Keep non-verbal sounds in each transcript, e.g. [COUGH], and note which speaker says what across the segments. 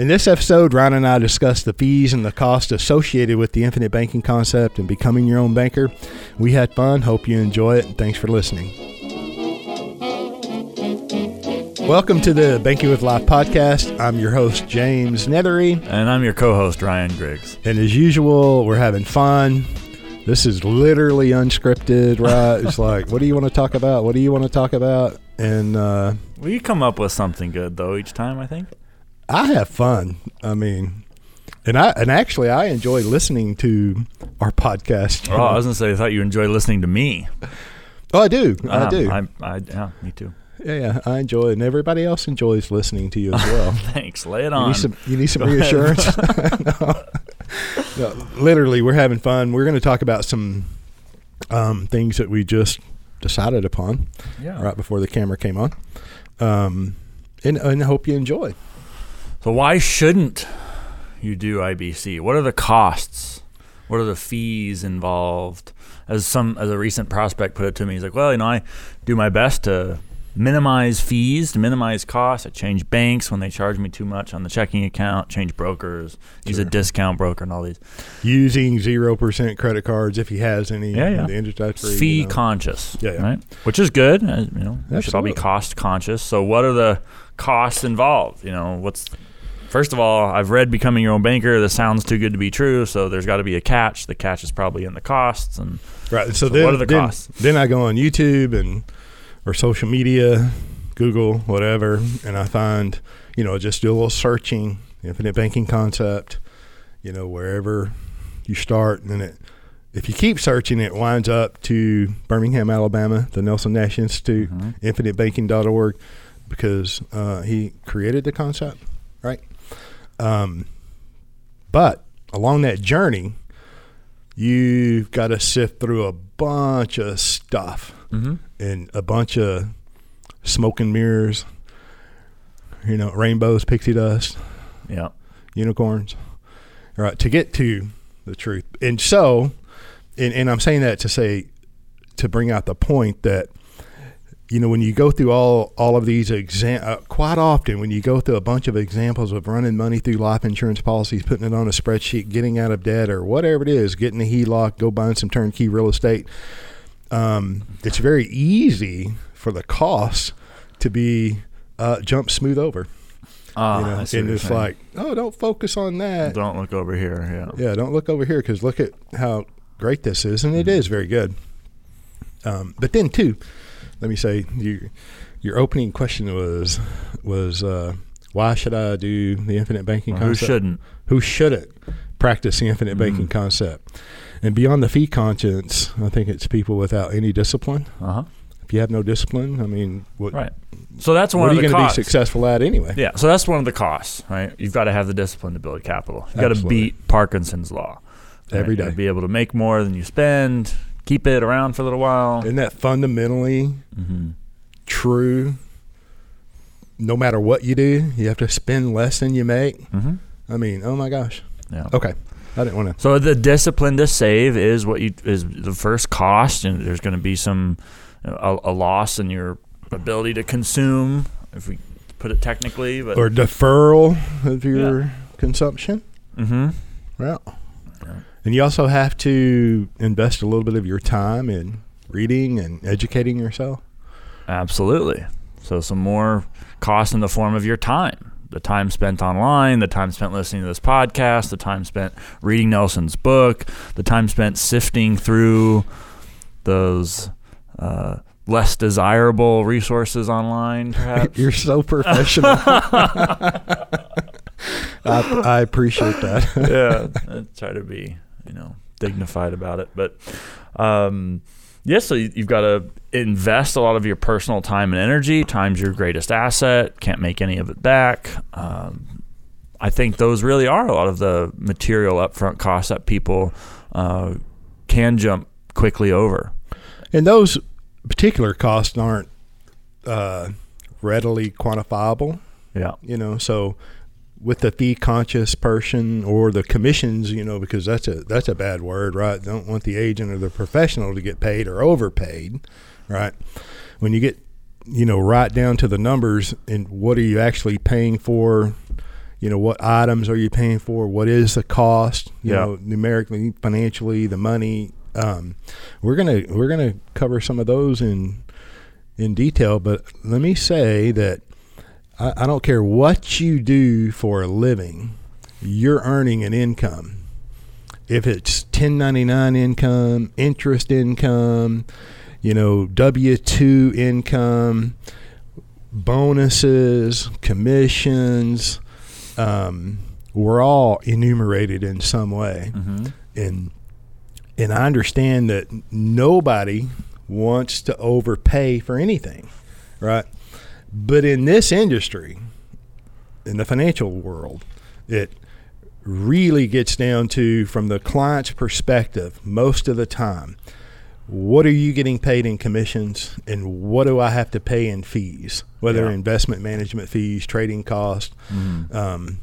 Speaker 1: In this episode, Ryan and I discuss the fees and the cost associated with the infinite banking concept and becoming your own banker. We had fun. Hope you enjoy it. And thanks for listening. Welcome to the Banking with Life podcast. I'm your host, James Neathery.
Speaker 2: And I'm your co host, Ryan Griggs.
Speaker 1: And as usual, we're having fun. This is literally unscripted, right? it's [LAUGHS] like, what do you want to talk about? What do you want to talk about? And uh,
Speaker 2: we come up with something good though each time. I think
Speaker 1: I have fun. I mean, and I and actually I enjoy listening to our podcast.
Speaker 2: Oh, I was gonna say I thought you enjoy listening to me.
Speaker 1: Oh, I do. I
Speaker 2: Um,
Speaker 1: do.
Speaker 2: I, I, yeah, me too.
Speaker 1: yeah, yeah, I enjoy it, and everybody else enjoys listening to you as [LAUGHS] well.
Speaker 2: Thanks. Lay it
Speaker 1: You
Speaker 2: on.
Speaker 1: need some, you need some reassurance. [LAUGHS] [LAUGHS] no. No, literally, we're having fun. We're going to talk about some um, things that we just decided upon
Speaker 2: yeah.
Speaker 1: right before the camera came on, um, and, and I hope you enjoy.
Speaker 2: So why shouldn't you do IBC? What are the costs? What are the fees involved? As some as a recent prospect put it to me, he's like, "Well, you know, I do my best to minimize fees, to minimize costs. I change banks when they charge me too much on the checking account, change brokers, use a discount broker, and all these
Speaker 1: Using zero percent credit cards if he has any.
Speaker 2: Yeah, yeah.
Speaker 1: The interest
Speaker 2: fee
Speaker 1: you know.
Speaker 2: conscious,
Speaker 1: Yeah, yeah.
Speaker 2: right? Which is good. You know, we should all be cost conscious. So, what are the costs involved? You know, what's first of all, I've read "Becoming Your Own Banker." This sounds too good to be true. So, there's got to be a catch. The catch is probably in the costs. And
Speaker 1: Right. So,
Speaker 2: So
Speaker 1: then,
Speaker 2: what are the
Speaker 1: then,
Speaker 2: costs?
Speaker 1: Then I go on YouTube and or social media, Google, whatever, and I find, you know, just do a little searching, infinite banking concept, you know, wherever you start, and then it. If you keep searching, it winds up to Birmingham, Alabama, the Nelson Nash Institute,
Speaker 2: Mhm.
Speaker 1: infinitebanking.org, because uh, he created the concept, right? Um, but along that journey, you've got to sift through a bunch of stuff
Speaker 2: mm-hmm.
Speaker 1: and a bunch of smoke and mirrors, you know, rainbows, pixie dust,
Speaker 2: yeah,
Speaker 1: unicorns, right, to get to the truth. And so, and, and I'm saying that to say, to bring out the point that, you know, when you go through all, all of these exam, uh, quite often when you go through a bunch of examples of running money through life insurance policies, putting it on a spreadsheet, getting out of debt or whatever it is, getting a HELOC, go buying some turnkey real estate, um, it's very easy for the costs to be uh, jump smooth over.
Speaker 2: ah,
Speaker 1: you know,
Speaker 2: I see
Speaker 1: and it's
Speaker 2: saying.
Speaker 1: like, oh, don't focus on that.
Speaker 2: don't look over here. Yeah,
Speaker 1: Yeah, don't look over here because look at how great this is, and it is very good. Um, but then too, let me say you, your opening question was was uh, why should I do the infinite banking
Speaker 2: Well, who
Speaker 1: concept?
Speaker 2: shouldn't?
Speaker 1: Who shouldn't practice the infinite
Speaker 2: Mm.
Speaker 1: banking concept? And beyond the fee conscience, I think it's people without any discipline.
Speaker 2: Uh huh.
Speaker 1: If you have no discipline, I mean, what,
Speaker 2: Right. So that's one
Speaker 1: what are
Speaker 2: of
Speaker 1: you
Speaker 2: the
Speaker 1: going to be successful at anyway?
Speaker 2: Yeah, so that's one of the costs, right? You've got to have the discipline to build capital. You've got to beat Parkinson's law.
Speaker 1: Every
Speaker 2: You gotta. Be able to make more than you spend, keep it around for a little while.
Speaker 1: Isn't that fundamentally
Speaker 2: hmm
Speaker 1: true? No matter what you do, you have to spend less than you make.
Speaker 2: hmm
Speaker 1: I mean, oh my gosh.
Speaker 2: Yeah.
Speaker 1: Okay, I didn't want to.
Speaker 2: So the discipline to save is what you is the first cost, and there's going to be some a, a loss in your ability to consume, if we put it technically. But
Speaker 1: Or deferral of your consumption.
Speaker 2: hmm
Speaker 1: Well,
Speaker 2: Yeah.
Speaker 1: And you also have to invest a little bit of your time in reading and educating yourself.
Speaker 2: Absolutely. So some more cost in the form of your time. The time spent online, the time spent listening to this podcast, the time spent reading Nelson's book, the time spent sifting through those uh, less desirable resources online, [LAUGHS] perhaps.
Speaker 1: You're so professional. [LAUGHS] [LAUGHS] I, I appreciate that.
Speaker 2: yeah, I try to be, you know, dignified about it. But um, yes, so you- you've got to invest a lot of your personal time and energy. Time's your greatest asset. Can't make any of it back. Um, I think those really are a lot of the material upfront costs that people uh, can jump quickly over.
Speaker 1: And those particular costs aren't uh, readily quantifiable.
Speaker 2: Yeah.
Speaker 1: you know so with the fee conscious person or the commissions you know because that's a that's a bad word right? Don't want the agent or the professional to get paid or overpaid right? When you get you know right down to the numbers and what are you actually paying for? You know what items are you paying for? What is the cost? You
Speaker 2: Yeah.
Speaker 1: know numerically financially the money. Um, we're gonna we're gonna cover some of those in in detail but let me say that I, I don't care what you do for a living you're earning an income if it's 1099 income interest income you know w2 income bonuses commissions um, we're all enumerated in some way
Speaker 2: Mm-hmm.
Speaker 1: and and I understand that nobody wants to overpay for anything, right? But in this industry, in the financial world, it really gets down to from the client's perspective most of the time. What are you getting paid in commissions and what do I have to pay in fees, whether
Speaker 2: Yeah.
Speaker 1: investment management fees, trading costs,
Speaker 2: Mm-hmm.
Speaker 1: um,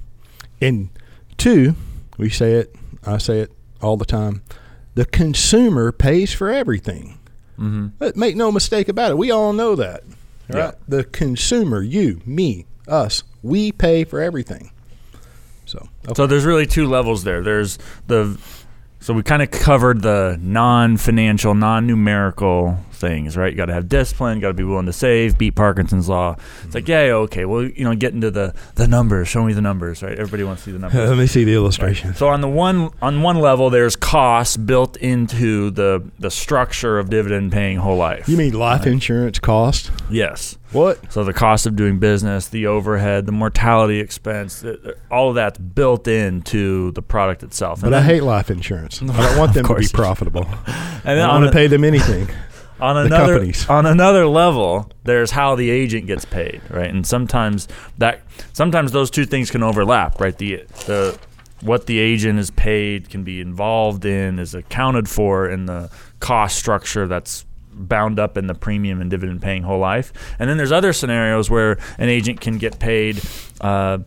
Speaker 1: and two, we say it, I say it all the time. The consumer pays for everything.
Speaker 2: Mm-hmm.
Speaker 1: But make no mistake about it. We all know that. Right?
Speaker 2: Yeah.
Speaker 1: The consumer, you, me, us, we pay for everything. So, okay.
Speaker 2: So there's really two levels there. There's the so we kind of covered the non-financial, non-numerical things, right? You got to have discipline, got to be willing to save, beat Parkinson's law. It's like, yeah, okay, well, you know, get into the the numbers. Show me the numbers, right? Everybody wants to see the numbers. [LAUGHS]
Speaker 1: let me see the illustration.
Speaker 2: So on the one on one level, there's costs built into the the structure of dividend paying whole life.
Speaker 1: You mean life insurance cost?
Speaker 2: yes?
Speaker 1: What?
Speaker 2: So the cost of doing business, the overhead, the mortality expense, all of that's built into the product itself.
Speaker 1: But I hate life insurance. [LAUGHS] I don't want them to be profitable. [LAUGHS]
Speaker 2: and
Speaker 1: I don't want to pay them anything.
Speaker 2: On
Speaker 1: the
Speaker 2: another
Speaker 1: companies.
Speaker 2: on another level, there's how the agent gets paid, right? And sometimes that sometimes those two things can overlap, right? The the what the agent is paid can be involved in is accounted for in the cost structure that's bound up in the premium and dividend paying whole life. And then there's other scenarios where an agent can get paid uh,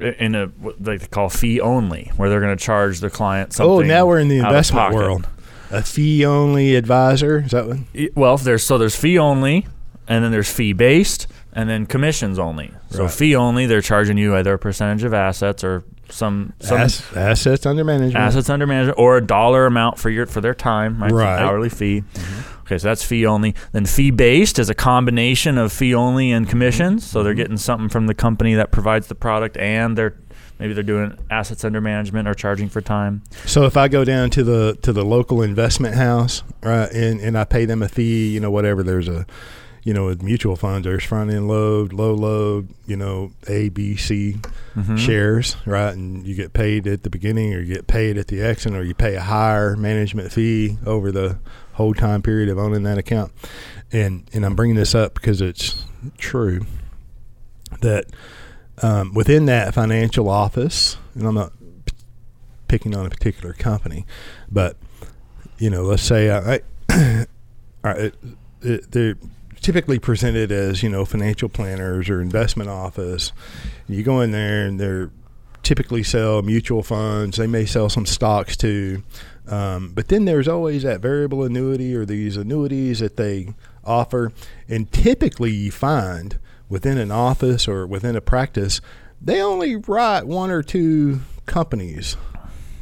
Speaker 2: in a what they call fee only, where they're going to charge the client something.
Speaker 1: Oh, now we're in the investment world. A fee only advisor. Is that?
Speaker 2: Y- Well, there's so there's fee only, and then there's fee based, and then commissions only. So
Speaker 1: Right.
Speaker 2: fee only, they're charging you either a percentage of assets or some some
Speaker 1: Ass- assets under management.
Speaker 2: assets under management or a dollar amount for your for their time, right?
Speaker 1: Right. Mm-hmm.
Speaker 2: hourly fee. Okay, so that's fee only. Then fee based is a combination of fee only and commissions. So
Speaker 1: Mm-hmm.
Speaker 2: they're getting something from the company that provides the product, and they're maybe they're doing assets under management or charging for time.
Speaker 1: So if I go down to the to the local investment house, right, and and I pay them a fee, you know, whatever. There's a, you know, with mutual funds, there's front end load, low load, you know, A, B, C
Speaker 2: Mhm.
Speaker 1: shares, right, and you get paid at the beginning, or you get paid at the exit, or you pay a higher management fee over the whole time period of owning that account. And and I'm bringing this up because it's true that um, within that financial office, and I'm not p- picking on a particular company, but you know, let's say I, [CLEARS THROAT] I it, it, they're typically presented as you know financial planners or investment office. You go in there and they're typically sell mutual funds. They may sell some stocks too. Um, but then there's always that variable annuity or these annuities that they offer. And typically you find within an office or within a practice, they only write one or two companies.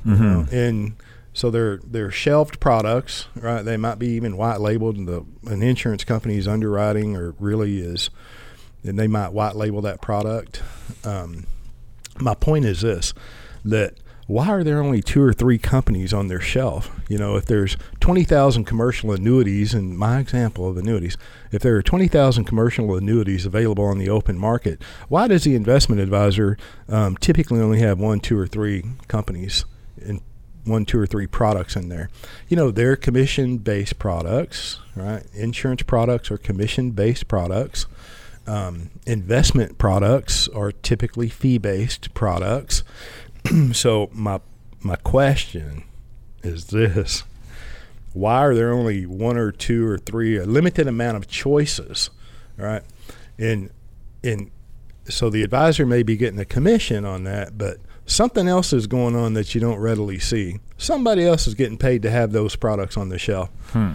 Speaker 1: you
Speaker 2: Mhm.
Speaker 1: know, and so they're they're shelved products, right? They might be even white labeled and the an insurance company's underwriting or really is and they might white label that product. Um, my point is this that why are there only two or three companies on their shelf? You know, if there's 20,000 commercial annuities, in my example of annuities, if there are 20,000 commercial annuities available on the open market, why does the investment advisor um, typically only have one, two, or three companies and one, two, or three products in there? You know, they're commission based products, right? Insurance products are commission based products. Um, investment products are typically fee-based products. [CLEARS THROAT] so my my question is this: Why are there only one or two or three, a limited amount of choices, right? And and so the advisor may be getting a commission on that, but something else is going on that you don't readily see. Somebody else is getting paid to have those products on the shelf.
Speaker 2: Hmm.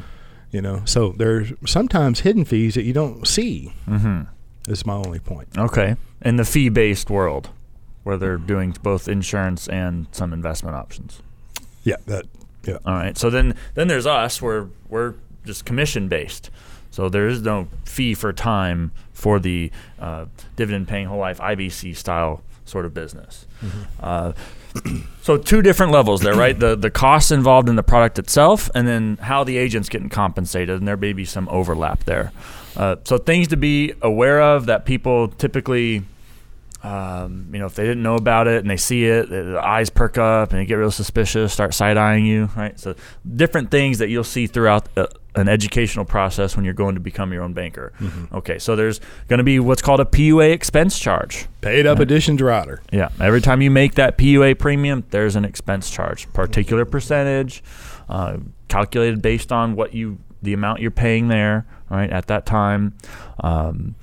Speaker 1: You know, so there's sometimes hidden fees that you don't see.
Speaker 2: Mm-hmm.
Speaker 1: Is my only point.
Speaker 2: Okay. In the fee based world. Where they're doing both insurance and some investment options.
Speaker 1: Yeah, that yeah.
Speaker 2: All right. So then then there's us where we're just commission based. So there is no fee for time for the uh, dividend paying whole life IBC style sort of business. Uh, so two different levels there, right? The the costs involved in the product itself, and then how the agent's getting compensated, and there may be some overlap there. Uh, so things to be aware of that people typically, um, you know, if they didn't know about it and they see it, the the eyes perk up and they get real suspicious, start side eyeing you, right? So different things that you'll see throughout uh, an educational process when you're going to become your own banker. Okay, so there's going to be what's called a PUA expense charge.
Speaker 1: Paid up additions rider.
Speaker 2: Yeah. Every time you make that PUA premium, there's an expense charge, particular percentage, uh, calculated based on what you the amount you're paying there, right at that time. Um,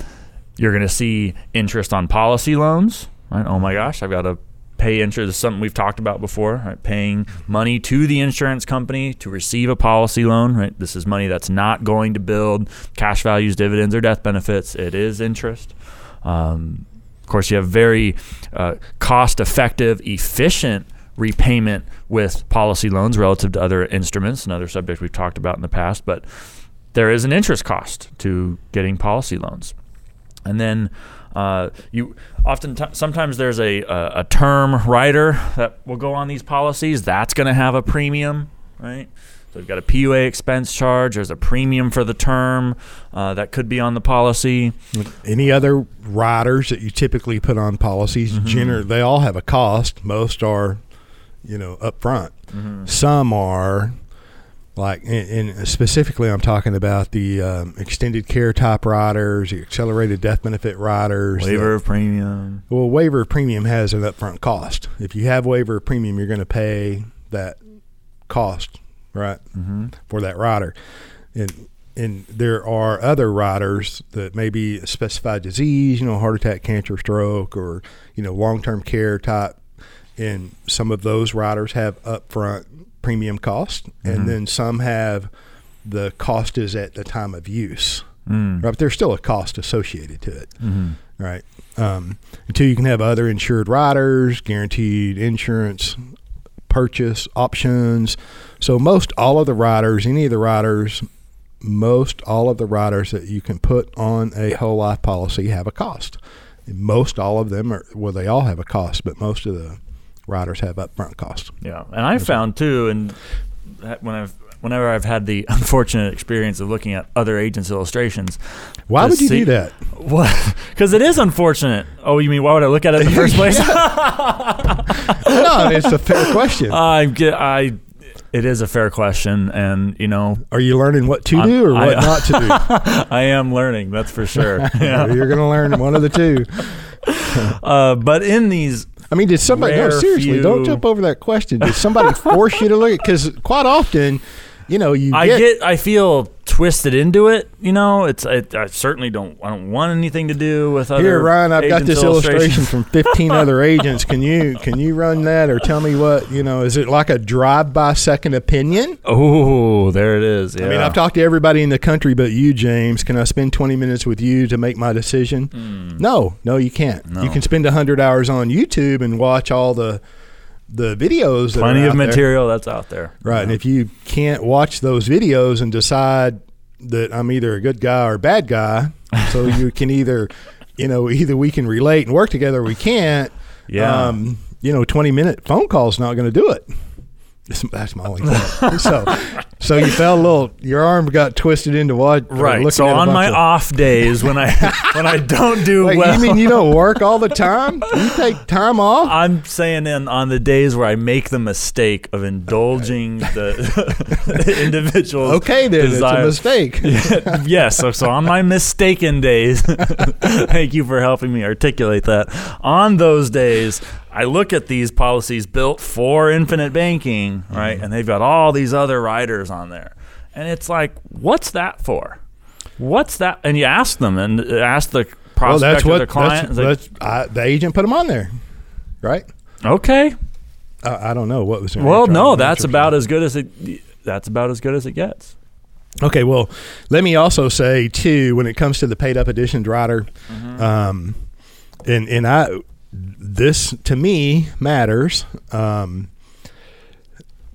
Speaker 2: you're going to see interest on policy loans. Right? Oh my gosh, I've got to pay interest. This is something we've talked about before. Right? Paying money to the insurance company to receive a policy loan. Right? This is money that's not going to build cash values, dividends, or death benefits. It is interest. Um, of course, you have very uh, cost-effective, efficient repayment with policy loans relative to other instruments, another subject we've talked about in the past. But there is an interest cost to getting policy loans, and then uh, you often t- sometimes there's a, a a term rider that will go on these policies. That's going to have a premium, right? So you've got a PUA expense charge. There's a premium for the term uh, that could be on the policy.
Speaker 1: Any other riders that you typically put on policies,
Speaker 2: Mm-hmm.
Speaker 1: gener- they all have a cost. Most are, you know, up front.
Speaker 2: Mm-hmm.
Speaker 1: Some are like, and, and specifically, I'm talking about the um, extended care type riders, the accelerated death benefit riders. the-
Speaker 2: Waiver of premium.
Speaker 1: well, waiver of premium has an upfront cost. If you have waiver of premium, you're going to pay that cost, right,
Speaker 2: Mm-hmm.
Speaker 1: for that rider. And and there are other riders that may be a specified disease, you know, heart attack, cancer, stroke, or you know, long term care type. And some of those riders have upfront premium cost,
Speaker 2: Mhm.
Speaker 1: and then some have the cost is at the time of use,
Speaker 2: Mm.
Speaker 1: right? But there's still a cost associated to it
Speaker 2: Mm-hmm.
Speaker 1: right? Um, until you can have other insured riders, guaranteed insurance purchase options. So most all of the riders, any of the riders, most all of the riders that you can put on a whole life policy have a cost. And most all of them are well, they all have a cost, but most of the riders have upfront costs.
Speaker 2: Yeah, and I found too, and that- when I've whenever I've had the [LAUGHS] unfortunate experience of looking at other agents' illustrations,
Speaker 1: Why would you
Speaker 2: see-
Speaker 1: do that?
Speaker 2: what? [LAUGHS] Because it is unfortunate. Oh, you mean why would I look at it in the [LAUGHS] first place?
Speaker 1: no, it's a fair question.
Speaker 2: I get, I. It is a fair question, and you know,
Speaker 1: Are you learning what to
Speaker 2: I'm-
Speaker 1: do or what
Speaker 2: I-
Speaker 1: not to do?
Speaker 2: I am learning. That's for sure. Yeah.
Speaker 1: You're going to learn one of the two.
Speaker 2: Uh, but in these,
Speaker 1: I mean, did somebody? no,
Speaker 2: Rare
Speaker 1: seriously, don't jump over that question. Did somebody force you to look at? Because quite often, you know, you
Speaker 2: I
Speaker 1: get,
Speaker 2: get, I feel twisted into it. You know, it's, I, I certainly don't, I don't want anything to do with other.
Speaker 1: here, Ryan. I've got this illustration from 15 [LAUGHS] other agents. Can you can you run that or tell me what you know? Is it like a drive-by second opinion?
Speaker 2: Oh, there it is. Yeah.
Speaker 1: I mean, I've talked to everybody in the country but you, James. Can I spend 20 minutes with you to make my decision? Hmm. No, no, you can't.
Speaker 2: No.
Speaker 1: You can spend 100 hours on YouTube and watch all the the videos. that
Speaker 2: plenty
Speaker 1: are
Speaker 2: of
Speaker 1: out there.
Speaker 2: material that's out there.
Speaker 1: Right. And if you can't watch those videos and decide that I'm either a good guy or a bad guy, so [LAUGHS] you can either, you know, either we can relate and work together or we can't.
Speaker 2: Yeah.
Speaker 1: Um, you know, 20 minute phone call is not going to do it. That's- my only point. [LAUGHS] so, so you felt a little, your arm got twisted into what?
Speaker 2: Right. So on my
Speaker 1: of-
Speaker 2: off days when I [LAUGHS] when I don't do
Speaker 1: Wait,
Speaker 2: well,
Speaker 1: you mean you don't work all the [LAUGHS] time? You take time off?
Speaker 2: I'm saying in on the days where I make the mistake of indulging the [LAUGHS] individual.
Speaker 1: Okay, then
Speaker 2: desire.
Speaker 1: it's a mistake.
Speaker 2: yes. So, so on my mistaken days, thank you for helping me articulate that. On those days, I look at these policies built for infinite banking, right?
Speaker 1: Mm-hmm.
Speaker 2: And they've got all these other riders on there. And it's like, what's that for? What's that? And you ask them and ask the prospect
Speaker 1: Well, that's
Speaker 2: or
Speaker 1: what
Speaker 2: the client.
Speaker 1: that's, that's, I, the agent put them on there, right?
Speaker 2: okay.
Speaker 1: I, I don't know what was.
Speaker 2: Well, no, that's about as good as it. That's about as good as it gets.
Speaker 1: Okay, well, let me also say too, when it comes to the paid up addition rider,
Speaker 2: Mm-hmm.
Speaker 1: um, and and I this to me matters. Um,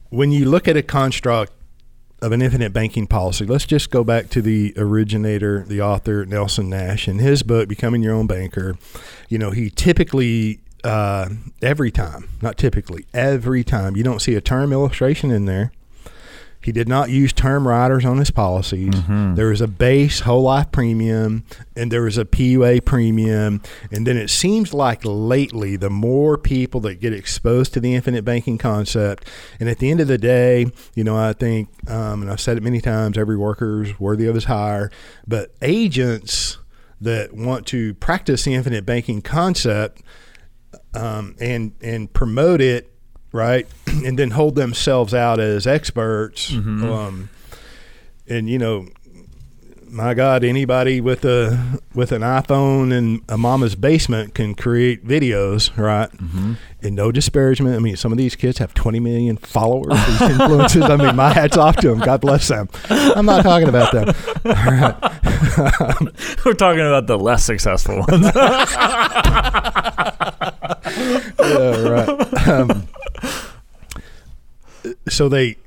Speaker 1: when you look at a construct of an infinite banking policy, let's just go back to the originator, the author, Nelson Nash, in his book, Becoming Your Own Banker. You know, he typically, uh, every time, not typically, every time, you don't see a term illustration in there. He did not use term riders on his policies.
Speaker 2: Mm-hmm.
Speaker 1: There was a base whole life premium and there was a PUA premium. And then it seems like lately, the more people that get exposed to the infinite banking concept, and at the end of the day, you know, I think, um, and I've said it many times, every worker is worthy of his hire, but agents that want to practice the infinite banking concept um, and and promote it right, [CLEARS THROAT] and then hold themselves out as experts.
Speaker 2: Mhm.
Speaker 1: Um, and you know, my God, anybody with a with an iPhone in a mama's basement can create videos, right?
Speaker 2: Mm-hmm.
Speaker 1: And no disparagement. I mean, some of these kids have 20 million followers, these [LAUGHS] influencers. I mean, my hat's off to them. God bless them. I'm not talking about them. All right. [LAUGHS]
Speaker 2: We're talking about the less successful ones. [LAUGHS]
Speaker 1: yeah, right. Um, so they,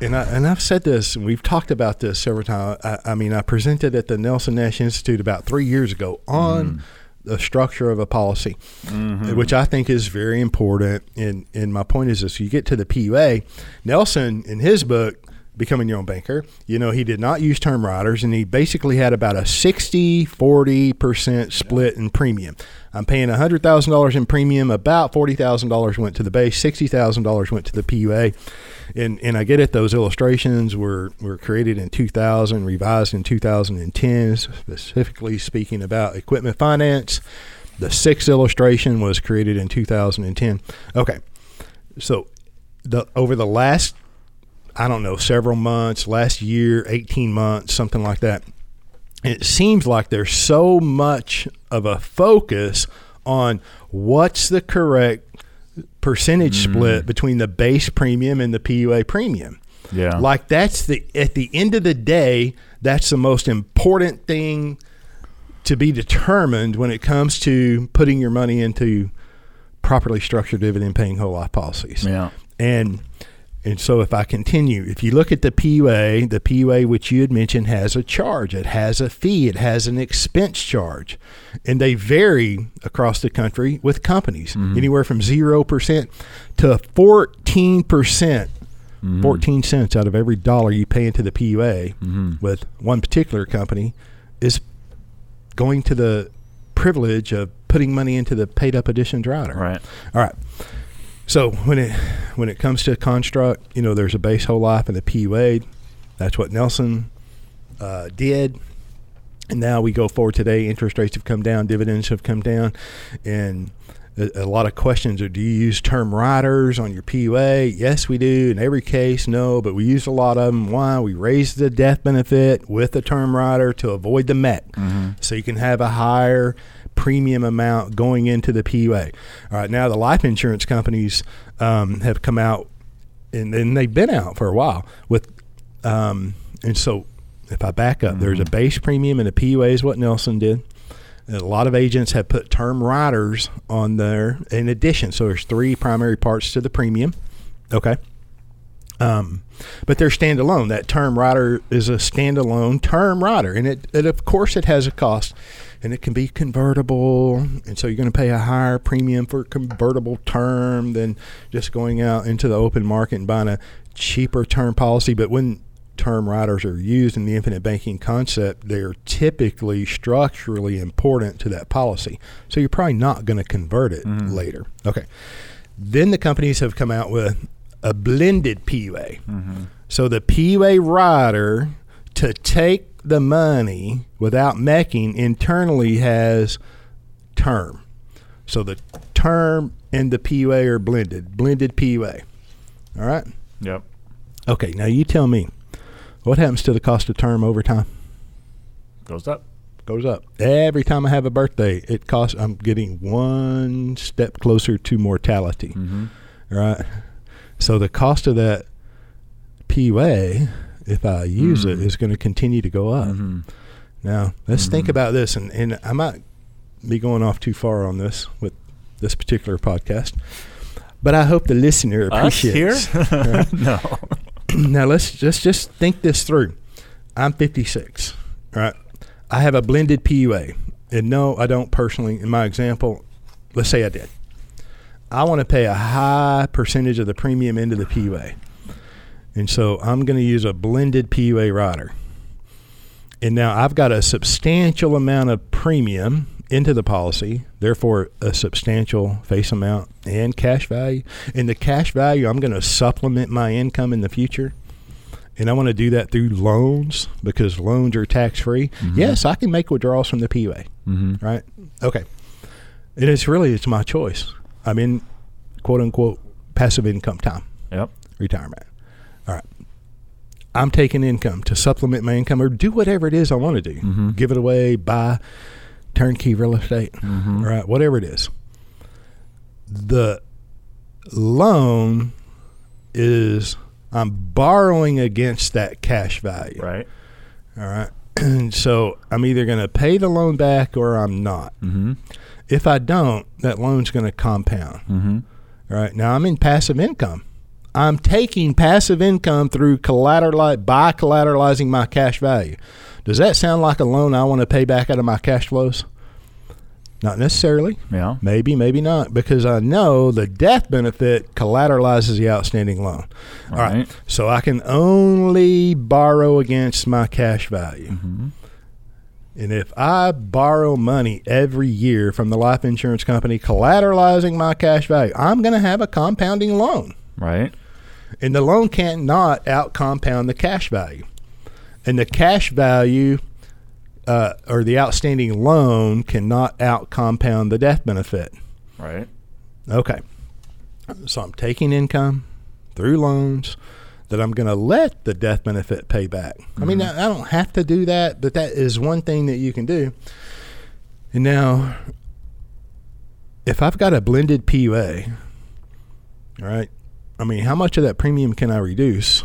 Speaker 1: and I and I've said this, and we've talked about this several times. I, I mean, I presented at the Nelson Nash Institute about three years ago on the structure of a policy,
Speaker 2: Mhm.
Speaker 1: which I think is very important. And and my point is this: you get to the PUA, Nelson in his book. Becoming your own banker, you know, he did not use term riders and he basically had about a 60 40% split in premium. I'm paying $100,000 in premium, about $40,000 went to the base, $60,000 went to the PUA. And, and I get it, those illustrations were, were created in 2000, revised in 2010, specifically speaking about equipment finance. The sixth illustration was created in 2010. Okay. So the over the last I don't know, several months, last year, 18 months, something like that. It seems like there's so much of a focus on what's the correct percentage mm-hmm. split between the base premium and the PUA premium.
Speaker 2: yeah.
Speaker 1: Like that's the at the end of the day, that's the most important thing to be determined when it comes to putting your money into properly structured dividend paying whole life policies.
Speaker 2: yeah.
Speaker 1: And and so if I continue, if you look at the PUA, the PUA which you had mentioned has a charge, it has a fee, it has an expense charge. And they vary across the country with companies, anywhere from 0% to 14%, percent
Speaker 2: Mhm.
Speaker 1: 14 cents out of every dollar you pay into the PUA
Speaker 2: Mhm.
Speaker 1: with one particular company is going to the privilege of putting money into the paid up additions rider.
Speaker 2: Right.
Speaker 1: All right. So when it when it comes to construct, you know, there's a base whole life and a PUA. That's what Nelson uh, did. And now we go forward today. Interest rates have come down, dividends have come down, and a, a lot of questions are: Do you use term riders on your PUA? Yes, we do. In every case, no, but we use a lot of them. Why? We raise the death benefit with the term rider to avoid the MEC,
Speaker 2: Mm-hmm.
Speaker 1: so you can have a higher premium amount going into the PUA. All right, now the life insurance companies um, have come out, and, and they've been out for a while with, um, and so if I back up, there's a base premium and a PUA is what Nelson did. And a lot of agents have put term riders on there in addition. So there's three primary parts to the premium. Okay. Um, but they're standalone. That term rider is a standalone term rider, and it, it of course it has a cost, and it can be convertible, and so you're going to pay a higher premium for a convertible term than just going out into the open market and buying a cheaper term policy. But when term riders are used in the infinite banking concept, they're typically structurally important to that policy. So you're probably not going to convert it
Speaker 2: Mhm.
Speaker 1: later. Okay. Then the companies have come out with a blended PUA.
Speaker 2: Mm-hmm.
Speaker 1: So the PUA rider to take the money without mecking internally has term. So the term and the PUA are blended, blended PUA. All right.
Speaker 2: Yep.
Speaker 1: Okay. Now you tell me what happens to the cost of term over time?
Speaker 2: Goes up.
Speaker 1: Goes up. Every time I have a birthday, it costs, I'm getting one step closer to mortality.
Speaker 2: Mm-hmm.
Speaker 1: right? So the cost of that PUA, if I use it,
Speaker 2: Mm.
Speaker 1: is going to continue to go up.
Speaker 2: Mm-hmm.
Speaker 1: Now let's think
Speaker 2: Mhm.
Speaker 1: about this, and, and I might be going off too far on this with this particular podcast, but I hope the listener
Speaker 2: Us here? [LAUGHS] [LAUGHS]
Speaker 1: appreciates. right?
Speaker 2: no. [CLEARS THROAT]
Speaker 1: now let's just just think this through. I'm 56, right? I have a blended PUA, and no, I don't personally. In my example, let's say I did. I want to pay a high percentage of the premium into the PUA, and so I'm going to use a blended PUA rider. And now I've got a substantial amount of premium into the policy, therefore a substantial face amount and cash value. And the cash value, I'm going to supplement my income in the future. And I want to do that through loans because loans are tax free. Yes, I can make withdrawals from the PUA,
Speaker 2: Mm-hmm.
Speaker 1: right? Okay. And it's really it's my choice. I'm in quote unquote passive income time
Speaker 2: Yep.
Speaker 1: retirement. All right. I'm taking income to supplement my income or do whatever it is I want to do.
Speaker 2: Mhm.
Speaker 1: Give it away, buy turnkey real estate,
Speaker 2: Mhm.
Speaker 1: all right, whatever it is. The loan is I'm borrowing against that cash value.
Speaker 2: Right.
Speaker 1: All right. And [CLEARS THROAT] so I'm either going to pay the loan back or I'm not.
Speaker 2: Mm-hmm.
Speaker 1: If I don't, that loan's going to compound.
Speaker 2: Mm-hmm.
Speaker 1: All right. Now I'm in passive income. I'm taking passive income through collateral by collateralizing my cash value. Does that sound like a loan I want to pay back out of my cash flows? Not necessarily.
Speaker 2: Yeah.
Speaker 1: Maybe, maybe not, because I know the death benefit collateralizes the outstanding loan. All right.
Speaker 2: Right.
Speaker 1: So I can only borrow against my cash value.
Speaker 2: Mm-hmm.
Speaker 1: And if I borrow money every year from the life insurance company collateralizing my cash value, I'm going to have a compounding loan.
Speaker 2: Right.
Speaker 1: And the loan cannot out compound the cash value. And the cash value uh, or the outstanding loan cannot out compound the death benefit.
Speaker 2: Right.
Speaker 1: Okay. So I'm taking income through loans that I'm going to let the death benefit pay back. I mean, I I don't have to do that, but that is one thing that you can do. And now, if I've got a blended PUA, all right, I mean, how much of that premium can I reduce?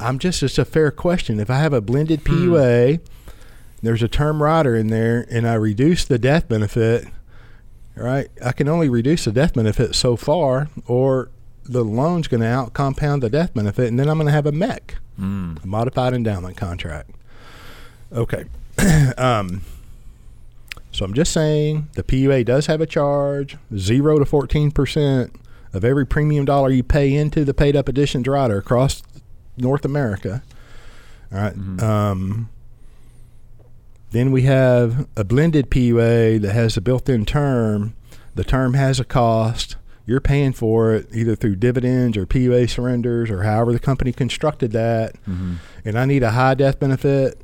Speaker 1: I'm just, it's a fair question. If I have a blended
Speaker 2: Hmm.
Speaker 1: PUA, there's a term rider in there, and I reduce the death benefit, Right, I can only reduce the death benefit so far, or the loan's going to out compound the death benefit, and then I'm going to have a MEC,
Speaker 2: Mm.
Speaker 1: a modified endowment contract. Okay. [CLEARS THROAT] um, so I'm just saying the PUA does have a charge, zero to 14% of every premium dollar you pay into the paid up additions rider across North America. All right.
Speaker 2: Mhm.
Speaker 1: Um, then we have a blended PUA that has a built in term. The term has a cost. You're paying for it either through dividends or PUA surrenders or however the company constructed that.
Speaker 2: Mm-hmm.
Speaker 1: And I need a high death benefit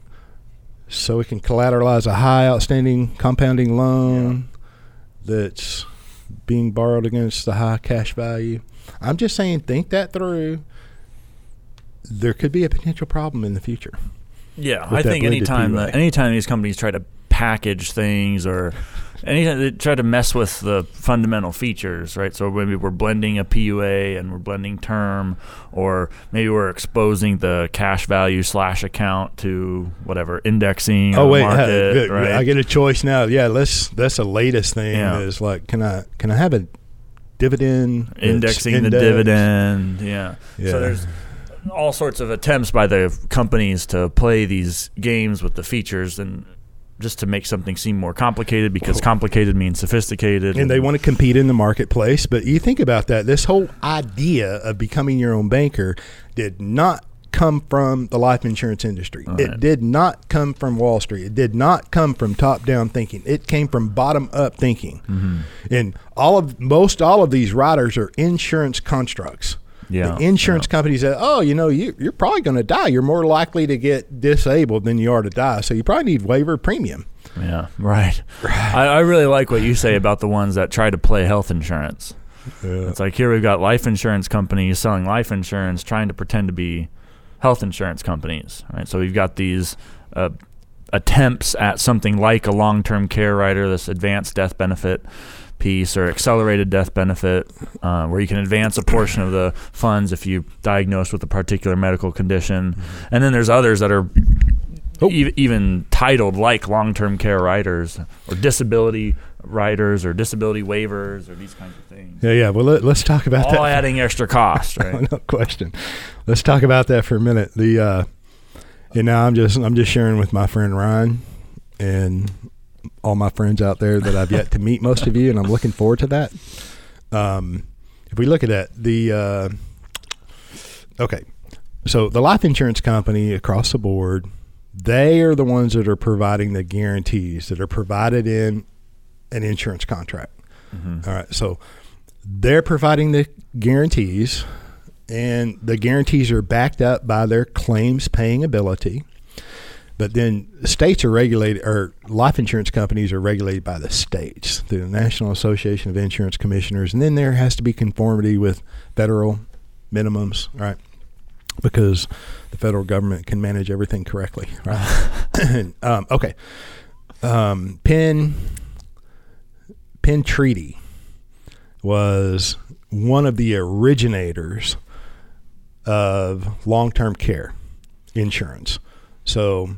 Speaker 1: so we can collateralize a high outstanding compounding loan that's being borrowed against the high cash value. I'm just saying, think that through. There could be a potential problem in the future.
Speaker 2: Yeah, I think anytime anytime these companies try to package things or anytime they try to mess with the fundamental features, right? So maybe we're blending a PUA and we're blending term, or maybe we're exposing the cash value slash account to whatever indexing.
Speaker 1: Oh
Speaker 2: or
Speaker 1: wait, [LAUGHS]
Speaker 2: market,
Speaker 1: good.
Speaker 2: right?
Speaker 1: I get a choice now. Yeah, let's. That's the latest thing.
Speaker 2: Yeah.
Speaker 1: Is like, can I can I have a dividend
Speaker 2: indexing the dividend. Yeah.
Speaker 1: Yeah.
Speaker 2: So there's all sorts of attempts by the companies to play these games with the features and just to make something seem more complicated because complicated means sophisticated.
Speaker 1: and they want to compete in the marketplace. But you think about that. This whole idea of becoming your own banker did not come from the life insurance industry.
Speaker 2: All
Speaker 1: It did not come from Wall Street. It did not come from top down thinking. It came from bottom up thinking.
Speaker 2: Mm-hmm.
Speaker 1: And all of most all of these riders are insurance constructs.
Speaker 2: Yeah,
Speaker 1: The insurance companies say, "Oh, you know, you, you're probably going to die. You're more likely to get disabled than you are to die. So you probably need waiver premium."
Speaker 2: Yeah, right. I, I really like what you say about the ones that try to play health insurance. It's like here we've got life insurance companies selling life insurance, trying to pretend to be health insurance companies, right? So we've got these uh, attempts at something like a long-term care rider, this advanced death benefit piece, or accelerated death benefit, uh, where you can advance a portion of the funds if you diagnosed with a particular medical condition, and then there's others that are
Speaker 1: Oh.
Speaker 2: even, even titled like long-term care riders or disability riders or disability waivers or these kinds of things.
Speaker 1: Yeah, yeah. Well, let, us talk about
Speaker 2: All
Speaker 1: that.
Speaker 2: All adding extra cost, [LAUGHS] right?
Speaker 1: no question. Let's talk about that for a minute. The uh, and now I'm just I'm just sharing with my friend Ryan and all my friends out there that I've yet to meet most of you, and I'm looking forward to that. Um, if we look at that, the uh, okay, so the life insurance company across the board, they are the ones that are providing the guarantees that are provided in an insurance contract.
Speaker 2: Mhm.
Speaker 1: All right, so they're providing the guarantees, and the guarantees are backed up by their claims paying ability. But then states are regulated, or life insurance companies are regulated by the states through the National Association of Insurance Commissioners, and then there has to be conformity with federal minimums, right? Because the federal government can manage everything correctly, right? [LAUGHS] [COUGHS] um, okay, um, Penn Penn Treaty was one of the originators of long-term care insurance. So,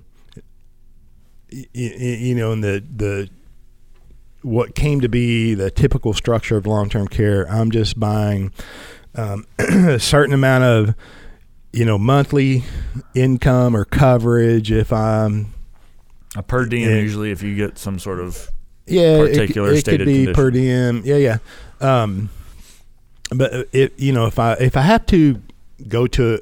Speaker 1: you know, in the the what came to be the typical structure of long-term care, I'm just buying um, [CLEARS THROAT] a certain amount of, you know, monthly income or coverage if I'm
Speaker 2: A per diem usually if you get some sort of
Speaker 1: yeah,
Speaker 2: particular
Speaker 1: it, it
Speaker 2: stated
Speaker 1: could be
Speaker 2: condition.
Speaker 1: per diem. Yeah, yeah. Um, but it, you know, if I if I have to go to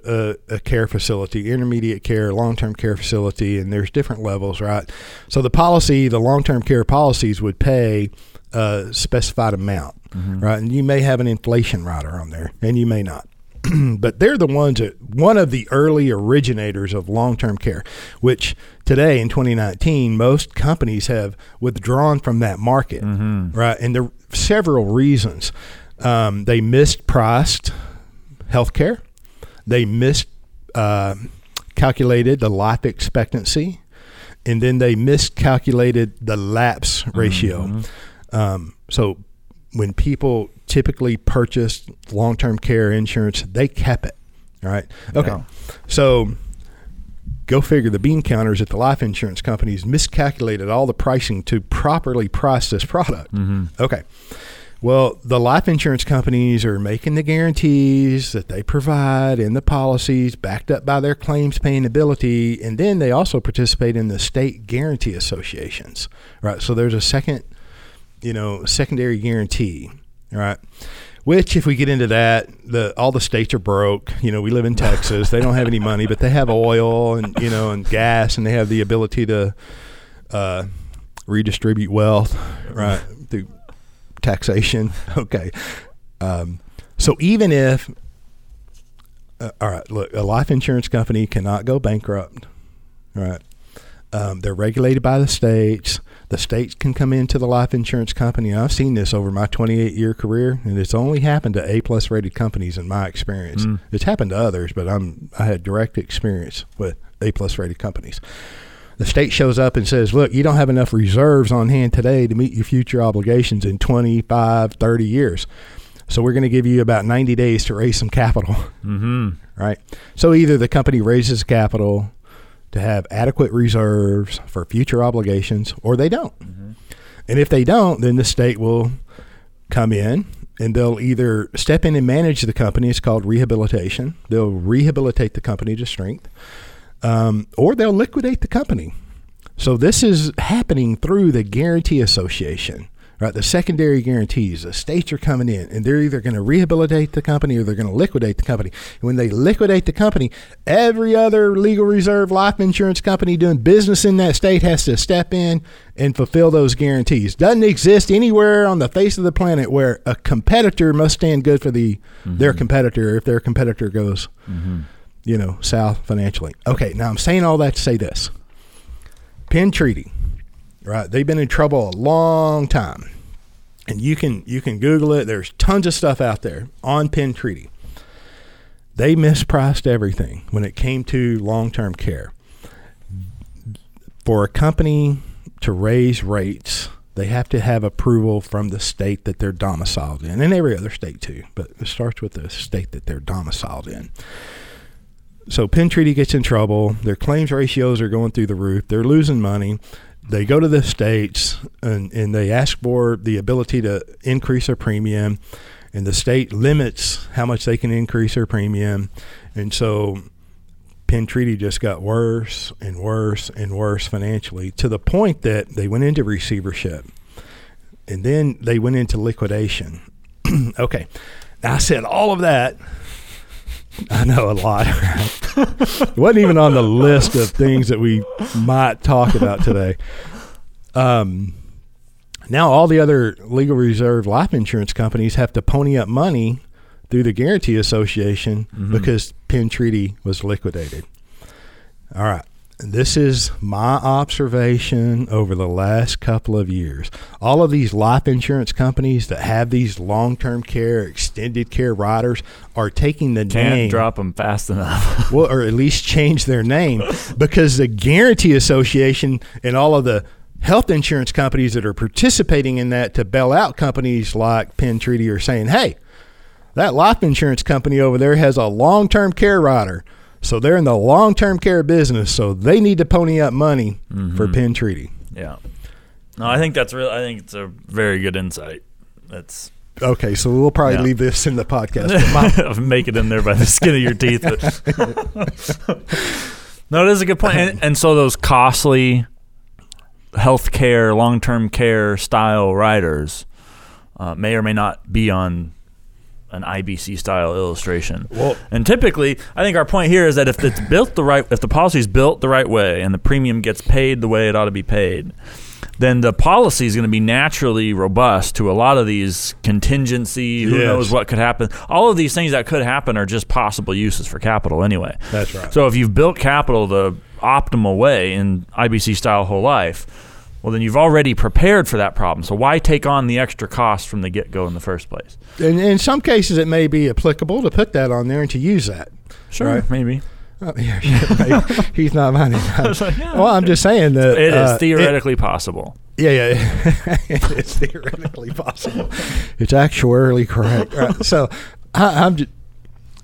Speaker 1: a, a care facility, intermediate care, long term care facility, and there's different levels, right? So the policy, the long term care policies would pay a specified amount,
Speaker 2: Mhm.
Speaker 1: right? And you may have an inflation rider on there, and you may not. [CLEARS THROAT] but they're the ones that one of the early originators of long-term care, which today in 2019 most companies have withdrawn from that market,
Speaker 2: Mhm.
Speaker 1: right? And there are several reasons. Um, they mispriced healthcare. They miscalculated uh, the life expectancy, and then they miscalculated the lapse ratio.
Speaker 2: Mhm.
Speaker 1: Um, so when people typically purchase long-term care insurance, they kept it. All right. Okay. So go figure the bean counters at the life insurance companies miscalculated all the pricing to properly price this product.
Speaker 2: Mhm.
Speaker 1: Okay. Well, the life insurance companies are making the guarantees that they provide in the policies backed up by their claims paying ability. And then they also participate in the state guarantee associations, right? So there's a second, you know, secondary guarantee, right? Which, if we get into that, the all the states are broke. You know, we live in Texas; they don't have any money, but they have oil and you know and gas, and they have the ability to uh, redistribute wealth, right, through taxation. [LAUGHS] Okay, um, so even if uh, all right, look, a life insurance company cannot go bankrupt, right? Um, they're regulated by the states. The states can come into the life insurance company. I've seen this over my 28 year career, and it's only happened to A plus rated companies in my experience.
Speaker 2: Mm.
Speaker 1: It's happened to others, but I'm I had direct experience with A plus rated companies. The state shows up and says, "Look, you don't have enough reserves on hand today to meet your future obligations in 25, 30 years. So we're going to give you about 90 days to raise some capital." [LAUGHS]
Speaker 2: Mhm.
Speaker 1: right? So either the company raises capital to have adequate reserves for future obligations, or they don't.
Speaker 2: Mhm.
Speaker 1: And if they don't, then the state will come in and they'll either step in and manage the company. It's called rehabilitation. They'll rehabilitate the company to strength, um, or they'll liquidate the company. So this is happening through the Guarantee Association, right? The secondary guarantees. The states are coming in, and they're either going to rehabilitate the company or they're going to liquidate the company. And when they liquidate the company, every other legal reserve life insurance company doing business in that state has to step in and fulfill those guarantees. Doesn't exist anywhere on the face of the planet where a competitor must stand good for the their competitor if their competitor goes
Speaker 2: Mhm.
Speaker 1: You know, south financially. Okay, now I'm saying all that to say this. Penn Treaty, right? They've been in trouble a long time. And you can you can Google it. There's tons of stuff out there on Penn Treaty. They mispriced everything when it came to long-term care. For a company to raise rates, they have to have approval from the state that they're domiciled in, and every other state too. But it starts with the state that they're domiciled in so Penn Treaty gets in trouble. Their claims ratios are going through the roof. They're losing money. They go to the states and, and they ask for the ability to increase their premium, and the state limits how much they can increase their premium. And so Penn Treaty just got worse and worse and worse financially to the point that they went into receivership and then they went into liquidation. [CLEARS THROAT] okay. Now I said all of that. [LAUGHS] I know a lot. it wasn't even on the list of things that we might talk about today. Um, now all the other legal reserve life insurance companies have to pony up money through the Guarantee Association
Speaker 2: Mhm.
Speaker 1: because Penn Treaty was liquidated. All right. This is my observation over the last couple of years. All of these life insurance companies that have these long term care, extended care riders are taking the
Speaker 2: Can't
Speaker 1: name
Speaker 2: drop them fast enough. [LAUGHS]
Speaker 1: well, or at least change their name because the Guarantee Association and all of the health insurance companies that are participating in that to bail out companies like Penn Treaty are saying, hey, that life insurance company over there has a long term care rider. So they're in the long term care business. So they need to pony up money for
Speaker 2: Mhm.
Speaker 1: Penn Treaty.
Speaker 2: yeah. No, I think that's real. I think it's a very good insight. That's
Speaker 1: Okay, so we'll probably
Speaker 2: Yeah.
Speaker 1: leave this in the podcast. [LAUGHS] My-
Speaker 2: make it in there by the skin of your teeth. [LAUGHS] No, it is a good point. And, and so those costly healthcare, long-term care style riders uh, may or may not be on an IBC style illustration. And typically, I think our point here is that if it's built the right, if the policy is built the right way and the premium gets paid the way it ought to be paid, then the policy is going to be naturally robust to a lot of these contingency. Who
Speaker 1: Yes.
Speaker 2: knows what could happen? All of these things that could happen are just possible uses for capital anyway.
Speaker 1: that's right.
Speaker 2: So if you've built capital the optimal way in IBC style whole life, well, then you've already prepared for that problem. So why take on the extra cost from the get go in the first place?
Speaker 1: And in some cases, it may be applicable to put that on there and to use that.
Speaker 2: Sure,
Speaker 1: Right.
Speaker 2: maybe. [LAUGHS]
Speaker 1: Oh, yeah. [LAUGHS] He's not [LAUGHS]
Speaker 2: was like, yeah,
Speaker 1: Well, I'm just saying that
Speaker 2: it is
Speaker 1: uh,
Speaker 2: theoretically possible.
Speaker 1: yeah, yeah, it's theoretically possible. It's actuarially correct. Right. So I, I'm just,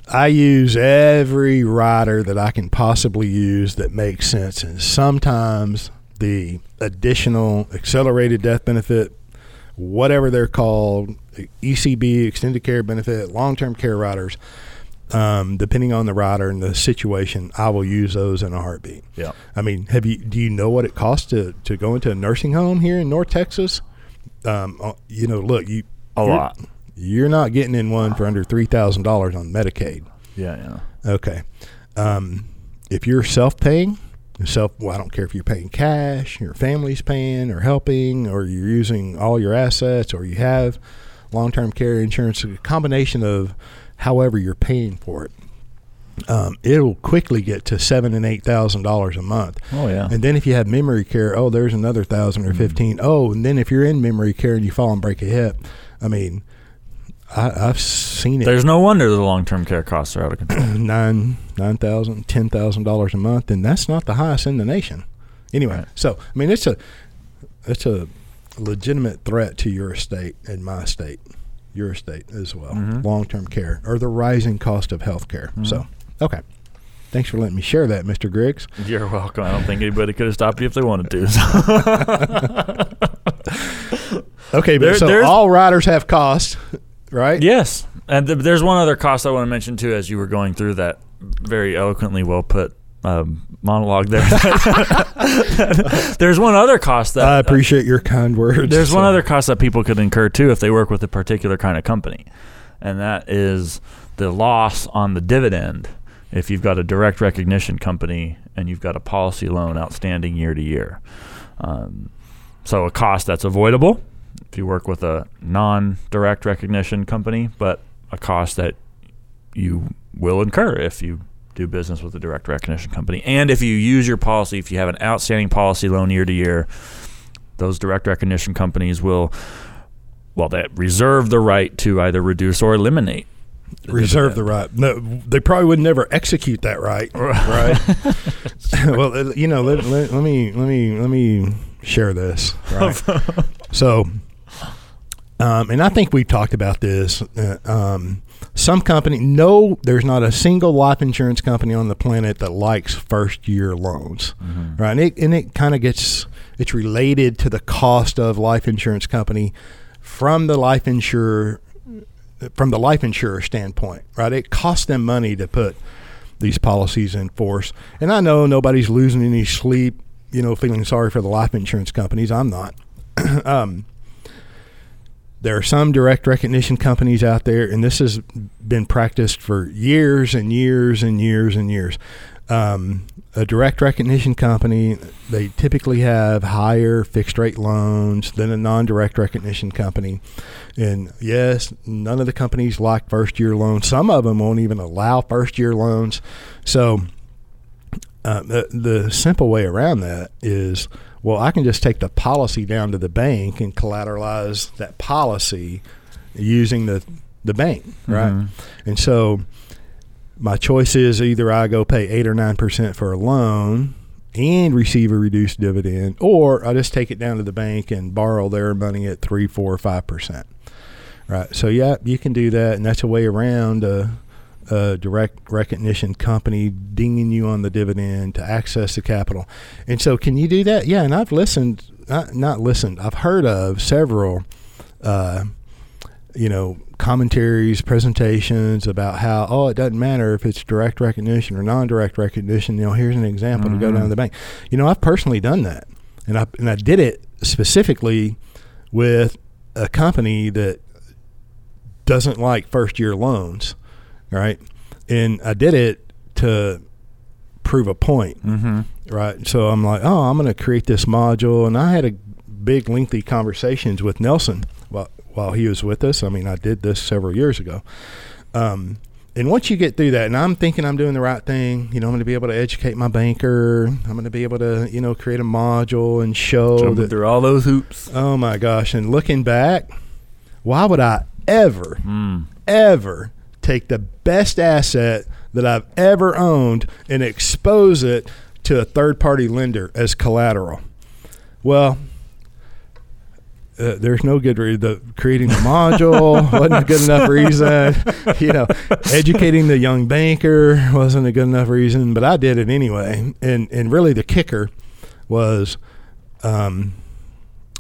Speaker 1: I use every rider that I can possibly use that makes sense, and sometimes the additional accelerated death benefit, whatever they're called, ECB, extended care benefit, long term care riders. Um, depending on the rider and the situation, I will use those in a heartbeat.
Speaker 2: Yeah.
Speaker 1: I mean, have you? Do you know what it costs to, to go into a nursing home here in North Texas? Um, uh, you know, look, you
Speaker 2: A
Speaker 1: you're-
Speaker 2: lot.
Speaker 1: You're not getting in one for under three thousand dollars on Medicaid.
Speaker 2: Yeah, yeah.
Speaker 1: Okay, um, if you're self-paying, self, well, I don't care if you're paying cash, your family's paying or helping, or you're using all your assets, or you have long-term care insurance. A combination of however you're paying for it. Um, it'll quickly get to seven and eight thousand dollars a month.
Speaker 2: Oh yeah.
Speaker 1: And then if you have memory care, oh, there's another thousand or
Speaker 2: Mhm.
Speaker 1: fifteen. Oh, and then if you're in memory care and you fall and break a hip, I mean, I, I've seen it
Speaker 2: There's no wonder the long-term care costs are out of control. [CLEARS THROAT]
Speaker 1: nine nine thousand, ten thousand dollars a month, and that's not the highest in the nation. Anyway,
Speaker 2: Right.
Speaker 1: so I mean, it's a it's a legitimate threat to your estate and my estate, your estate as well.
Speaker 2: Mhm.
Speaker 1: Long term care or the rising cost of health care.
Speaker 2: Mhm.
Speaker 1: So, okay. Thanks for letting me share that, Mr. Griggs.
Speaker 2: You're welcome. I don't think anybody could have stopped you if they wanted to. [LAUGHS]
Speaker 1: Okay, but
Speaker 2: There-
Speaker 1: so all riders have costs, right?
Speaker 2: yes, and th- there's one other cost I want to mention too. As you were going through that very eloquently well put um, monologue there, [LAUGHS] there's one other cost that
Speaker 1: I appreciate your kind words.
Speaker 2: There's one other cost that people could incur too if they work with a particular kind of company, and that is the loss on the dividend. If you've got a direct recognition company and you've got a policy loan outstanding year to year, um, so a cost that's avoidable if you work with a non-direct recognition company, but a cost that you will incur if you do business with a direct recognition company, and if you use your policy, if you have an outstanding policy loan year to year, those direct recognition companies will well they reserve the right to either reduce or eliminate the
Speaker 1: reserve the right. No, they probably would never execute that right. Right. [LAUGHS] [LAUGHS] well, uh, you know, let, let, let me let me let me share this. Right. [LAUGHS] so, um, and I think we've talked about this. Uh, um, some company, no, there's not a single life insurance company on the planet that likes first year loans,
Speaker 2: Mm-hmm.
Speaker 1: right? And it, and it kind of gets it's related to the cost of life insurance company from the life insurer from the life insurer standpoint, right? It costs them money to put these policies in force. And I know nobody's losing any sleep, you know, feeling sorry for the life insurance companies. I'm not. [CLEARS THROAT] um, there are some direct recognition companies out there, and this has been practiced for years and years and years and years. Um, a direct recognition company, they typically have higher fixed rate loans than a non direct recognition company. And yes, none of the companies like first year loans. Some of them won't even allow first year loans. So uh, the, the simple way around that is well, I can just take the policy down to the bank and collateralize that policy using the, the bank, right?
Speaker 2: Mhm.
Speaker 1: And so my choice is either I go pay eight or nine percent for a loan and receive a reduced dividend, or I just take it down to the bank and borrow their money at three, four, or five percent. Right. So yeah, you can do that, and that's a way around a, a direct recognition company dinging you on the dividend to access the capital. And so, can you do that? Yeah. And I've listened, not not listened. I've heard of several. Uh, you know, commentaries, presentations about how, oh, it doesn't matter if it's direct recognition or non direct recognition. You know, here's an example to go down to the bank. You know, I've personally done that. And I, and I did it specifically with a company that doesn't like first year loans, right? And I did it to prove a point,
Speaker 2: Mm-hmm.
Speaker 1: right? So I'm like, oh, I'm going to create this module, and I had a big, lengthy conversations with Nelson while while he was with us. I mean, I did this several years ago. Um, and once you get through that, and I'm thinking I'm doing the right thing, you know, I'm going to be able to educate my banker. I'm going to be able to, you know, create a module and show
Speaker 2: Jumping
Speaker 1: that.
Speaker 2: through all those hoops.
Speaker 1: Oh my gosh! And looking back, why would I ever,
Speaker 2: Mm.
Speaker 1: ever take the best asset that I've ever owned and expose it to a third party lender as collateral? Well, uh, there's no good reason. The creating the module [LAUGHS] wasn't a good enough reason. You know, educating the young banker wasn't a good enough reason, but I did it anyway. And and really, the kicker was, um,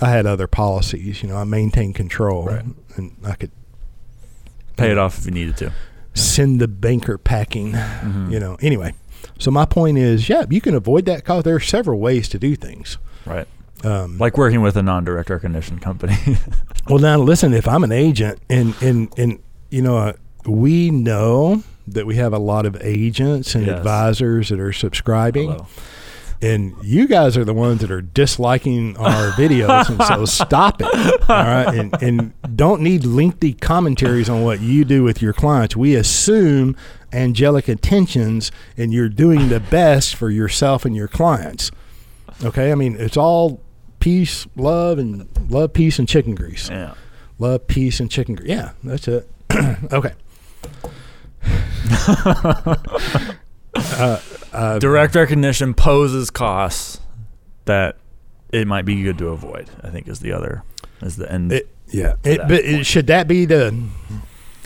Speaker 1: I had other policies. You know, I maintained control,
Speaker 2: Right.
Speaker 1: and I could
Speaker 2: Pay it off if you needed to.
Speaker 1: send the banker packing.
Speaker 2: Mhm.
Speaker 1: You know, anyway. So my point is, yeah, you can avoid that cost. There are several ways to do things.
Speaker 2: Right.
Speaker 1: Um,
Speaker 2: Like working with a non-direct recognition company. [LAUGHS]
Speaker 1: Well, now listen. If I'm an agent, and and and you know, uh, we know that we have a lot of agents and
Speaker 2: Yes.
Speaker 1: advisors that are subscribing,
Speaker 2: Hello.
Speaker 1: And you guys are the ones that are disliking our videos, and so [LAUGHS] stop it. All right, and and don't need lengthy commentaries on what you do with your clients. We assume angelic intentions, and you're doing the best for yourself and your clients. Okay, I mean it's all peace, love, and love, peace, and chicken grease.
Speaker 2: Yeah.
Speaker 1: Love, peace, and chicken grease. Yeah, that's it. [CLEARS THROAT] okay. [LAUGHS] uh, uh,
Speaker 2: Direct recognition poses costs that it might be good to avoid. I think is the other is the end.
Speaker 1: It, yeah. It, but it, should that be the?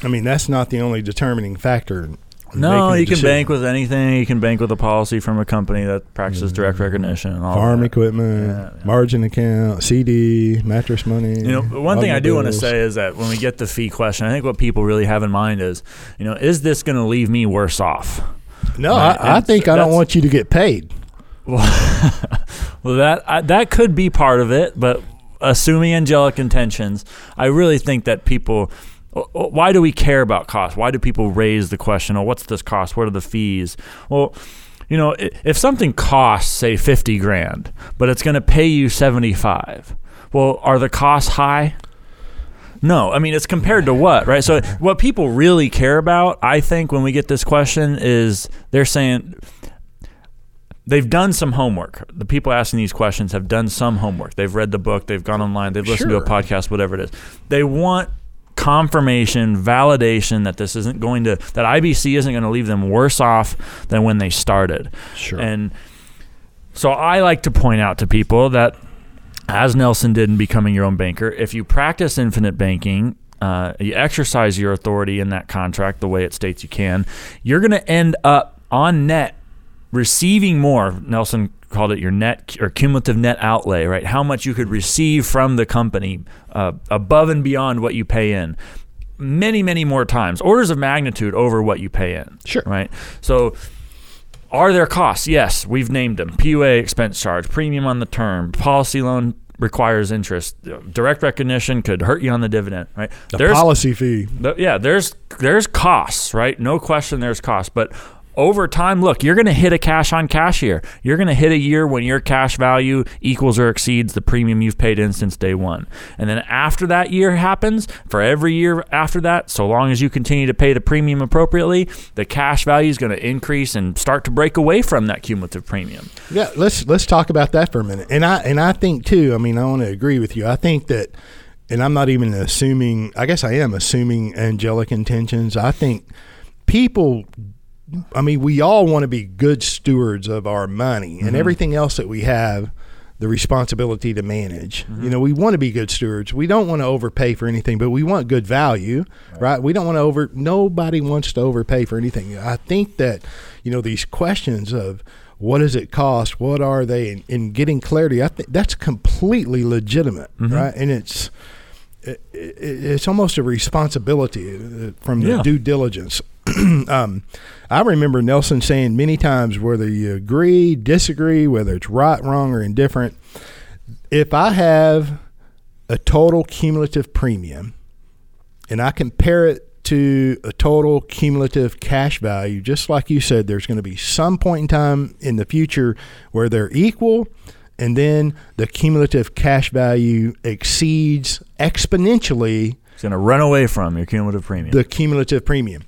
Speaker 1: I mean, that's not the only determining factor.
Speaker 2: no, you can bank with anything. You can bank with a policy from a company that practices direct recognition and all
Speaker 1: farm
Speaker 2: that.
Speaker 1: equipment,
Speaker 2: Yeah, yeah.
Speaker 1: margin account, CD, mattress money.
Speaker 2: You know, one thing I do want to say is that when we get the fee question, I think what people really have in mind is, you know, is this going to leave me worse off?
Speaker 1: No,
Speaker 2: Right,
Speaker 1: I, I think I don't want you to get paid.
Speaker 2: Well, [LAUGHS] well, that I, that could be part of it, but assuming angelic intentions, I really think that people. Why do we care about cost? Why do people raise the question? Oh, what's this cost? What are the fees? Well, you know, if something costs say fifty grand, but it's going to pay you seventy five, well, are the costs high? No, I mean it's compared to what, right? So what people really care about, I think, when we get this question is they're saying they've done some homework. The people asking these questions have done some homework. They've read the book, they've gone online, they've listened to a podcast, whatever it is. They want confirmation, validation that this isn't going to that IBC isn't going to leave them worse off than when they started.
Speaker 1: Sure.
Speaker 2: And so I like to point out to people that as Nelson did in becoming your own banker, if you practice infinite banking uh, you exercise your authority in that contract the way it states you can, you're going to end up on net receiving more. Nelson called it your net or cumulative net outlay, right? How much you could receive from the company uh, above and beyond what you pay in. Many, many more times, orders of magnitude over what you pay in.
Speaker 1: Sure.
Speaker 2: Right. So, are there costs? Yes, we've named them. PUA expense charge, premium on the term, policy loan requires interest. Direct recognition could hurt you on the dividend, right?
Speaker 1: The policy fee.
Speaker 2: The, yeah, there's there's costs, right? No question, there's costs, but over time, look, you're going to hit a cash on cash year. You're going to hit a year when your cash value equals or exceeds the premium you've paid in since day one. And then after that year happens, for every year after that, so long as you continue to pay the premium appropriately, the cash value is going to increase and start to break away from that cumulative premium.
Speaker 1: Yeah, let's let's talk about that for a minute. And I and I think too. I mean, I want to agree with you. I think that and I'm not even assuming, I guess I am assuming angelic intentions. I think people I mean, we all want to be good stewards of our money and mm-hmm. everything else that we have the responsibility to manage. Mm-hmm. You know, we want to be good stewards. We don't want to overpay for anything, but we want good value, right? right? We don't want to over nobody wants to overpay for anything. I think that, you know, these questions of what does it cost? What are they? And, and getting clarity, I think that's completely legitimate, mm-hmm. right? And it's it, it, it's almost a responsibility uh, from the yeah. due diligence. [CLEARS THROAT] um, I remember Nelson saying many times, whether you agree, disagree, whether it's right, wrong, or indifferent, if I have a total cumulative premium and I compare it to a total cumulative cash value, just like you said, there's going to be some point in time in the future where they're equal, and then the cumulative cash value exceeds exponentially.
Speaker 2: It's going to run away from your cumulative premium.
Speaker 1: The cumulative premium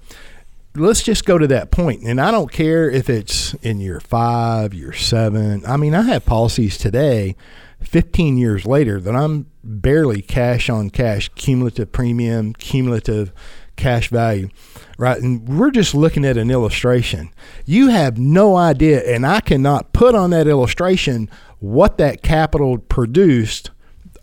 Speaker 1: let's just go to that point. And I don't care if it's in year five, year seven. I mean, I have policies today, 15 years later, that I'm barely cash on cash, cumulative premium, cumulative cash value, right? And we're just looking at an illustration. You have no idea, and I cannot put on that illustration what that capital produced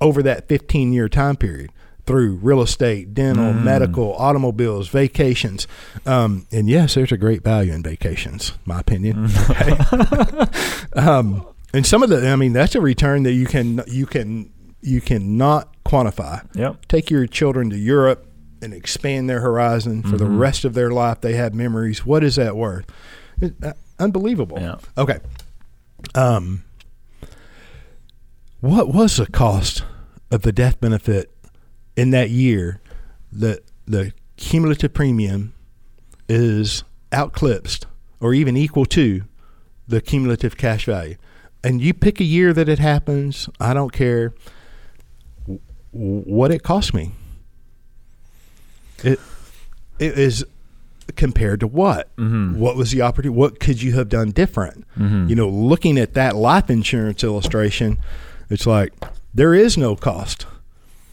Speaker 1: over that 15 year time period through real estate, dental, mm. medical, automobiles, vacations. Um, and yes, there's a great value in vacations, my opinion. Mm. [LAUGHS] um, and some of the, I mean, that's a return that you can you can you cannot quantify.
Speaker 2: Yep.
Speaker 1: Take your children to Europe and expand their horizon for mm-hmm. the rest of their life. They have memories. What is that worth? It, uh, unbelievable.
Speaker 2: Yeah.
Speaker 1: Okay. Um, what was the cost of the death benefit in that year, the the cumulative premium is outclipped or even equal to the cumulative cash value. And you pick a year that it happens, I don't care w- what it cost me. It it is compared to what? Mm-hmm. What was the opportunity? What could you have done different? Mm-hmm. You know, looking at that life insurance illustration, it's like there is no cost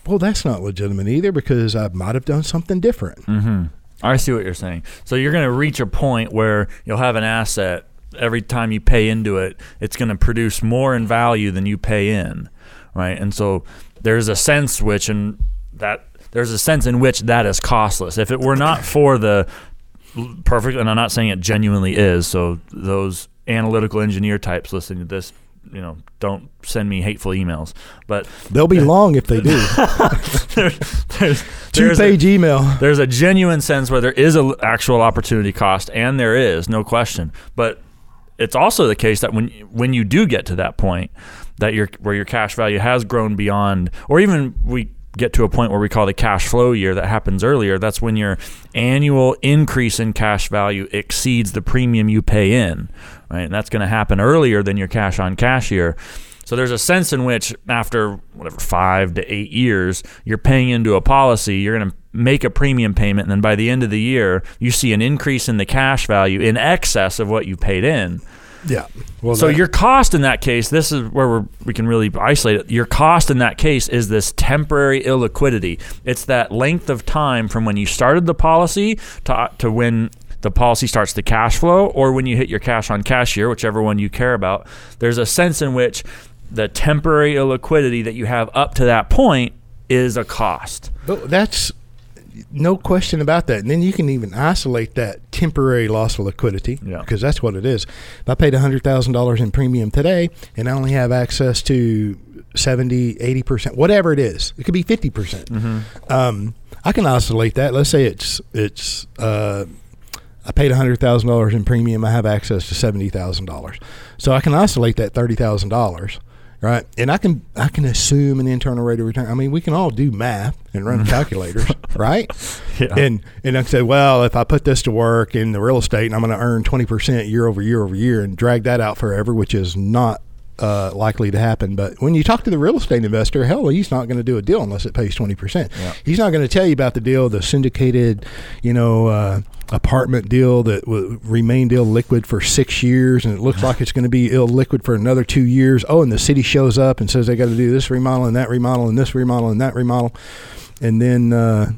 Speaker 1: well, that's not legitimate either because I might have done something different.
Speaker 2: Mm-hmm. I see what you're saying. So you're going to reach a point where you'll have an asset every time you pay into it, it's going to produce more in value than you pay in, right? And so there's a sense which and that there's a sense in which that is costless. If it were not for the perfect, and I'm not saying it genuinely is. So those analytical engineer types listening to this you know, don't send me hateful emails. But
Speaker 1: they'll be long if they do. [LAUGHS] there's,
Speaker 2: there's,
Speaker 1: Two page
Speaker 2: a,
Speaker 1: email.
Speaker 2: There's a genuine sense where there is an actual opportunity cost, and there is no question. But it's also the case that when when you do get to that point, that your where your cash value has grown beyond, or even we get to a point where we call the cash flow year that happens earlier, that's when your annual increase in cash value exceeds the premium you pay in, right? And that's going to happen earlier than your cash on cash year. So there's a sense in which after whatever five to eight years, you're paying into a policy, you're going to make a premium payment, and then by the end of the year, you see an increase in the cash value in excess of what you paid in.
Speaker 1: Yeah.
Speaker 2: Well, so that, your cost in that case, this is where we can really isolate it. Your cost in that case is this temporary illiquidity. It's that length of time from when you started the policy to, to when the policy starts to cash flow or when you hit your cash on cash year, whichever one you care about. There's a sense in which the temporary illiquidity that you have up to that point is a cost.
Speaker 1: But that's no question about that. And then you can even isolate that temporary loss of liquidity
Speaker 2: Yeah.
Speaker 1: because that's what it is. If I paid $100,000 in premium today and I only have access to 70, 80%, whatever it is, it could be 50%. percent
Speaker 2: Mm-hmm.
Speaker 1: Um, I can isolate that. Let's say it's, it's, uh, I paid $100,000 in premium. I have access to $70,000. So I can isolate that $30,000 right? And I can I can assume an internal rate of return. I mean, we can all do math and run [LAUGHS] calculators, right?
Speaker 2: Yeah.
Speaker 1: And and I can say, well, if I put this to work in the real estate, and I'm going to earn 20 percent year over year over year, and drag that out forever, which is not uh, likely to happen. But when you talk to the real estate investor, hell, he's not going to do a deal unless it pays 20 percent.
Speaker 2: Yeah.
Speaker 1: He's not going to tell you about the deal, the syndicated, you know. Uh, apartment deal that will remain illiquid for six years and it looks like it's going to be illiquid for another two years. Oh, and the city shows up and says they got to do this remodel and that remodel and this remodel and that remodel. And then, uh,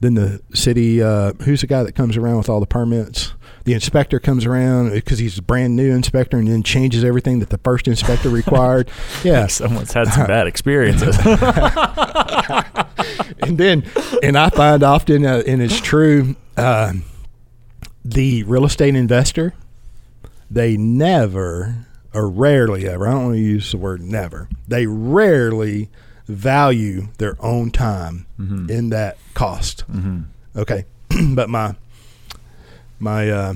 Speaker 1: then the city, uh, who's the guy that comes around with all the permits? The inspector comes around because he's a brand new inspector and then changes everything that the first inspector [LAUGHS] required. Yeah. [LAUGHS]
Speaker 2: Someone's had some bad experiences. [LAUGHS]
Speaker 1: and then, and I find often, uh, and it's true, uh, the real estate investor, they never or rarely ever, I don't want to use the word never, they rarely value their own time
Speaker 2: Mhm.
Speaker 1: in that cost.
Speaker 2: hmm
Speaker 1: Okay. [CLEARS THROAT] but my, my, uh,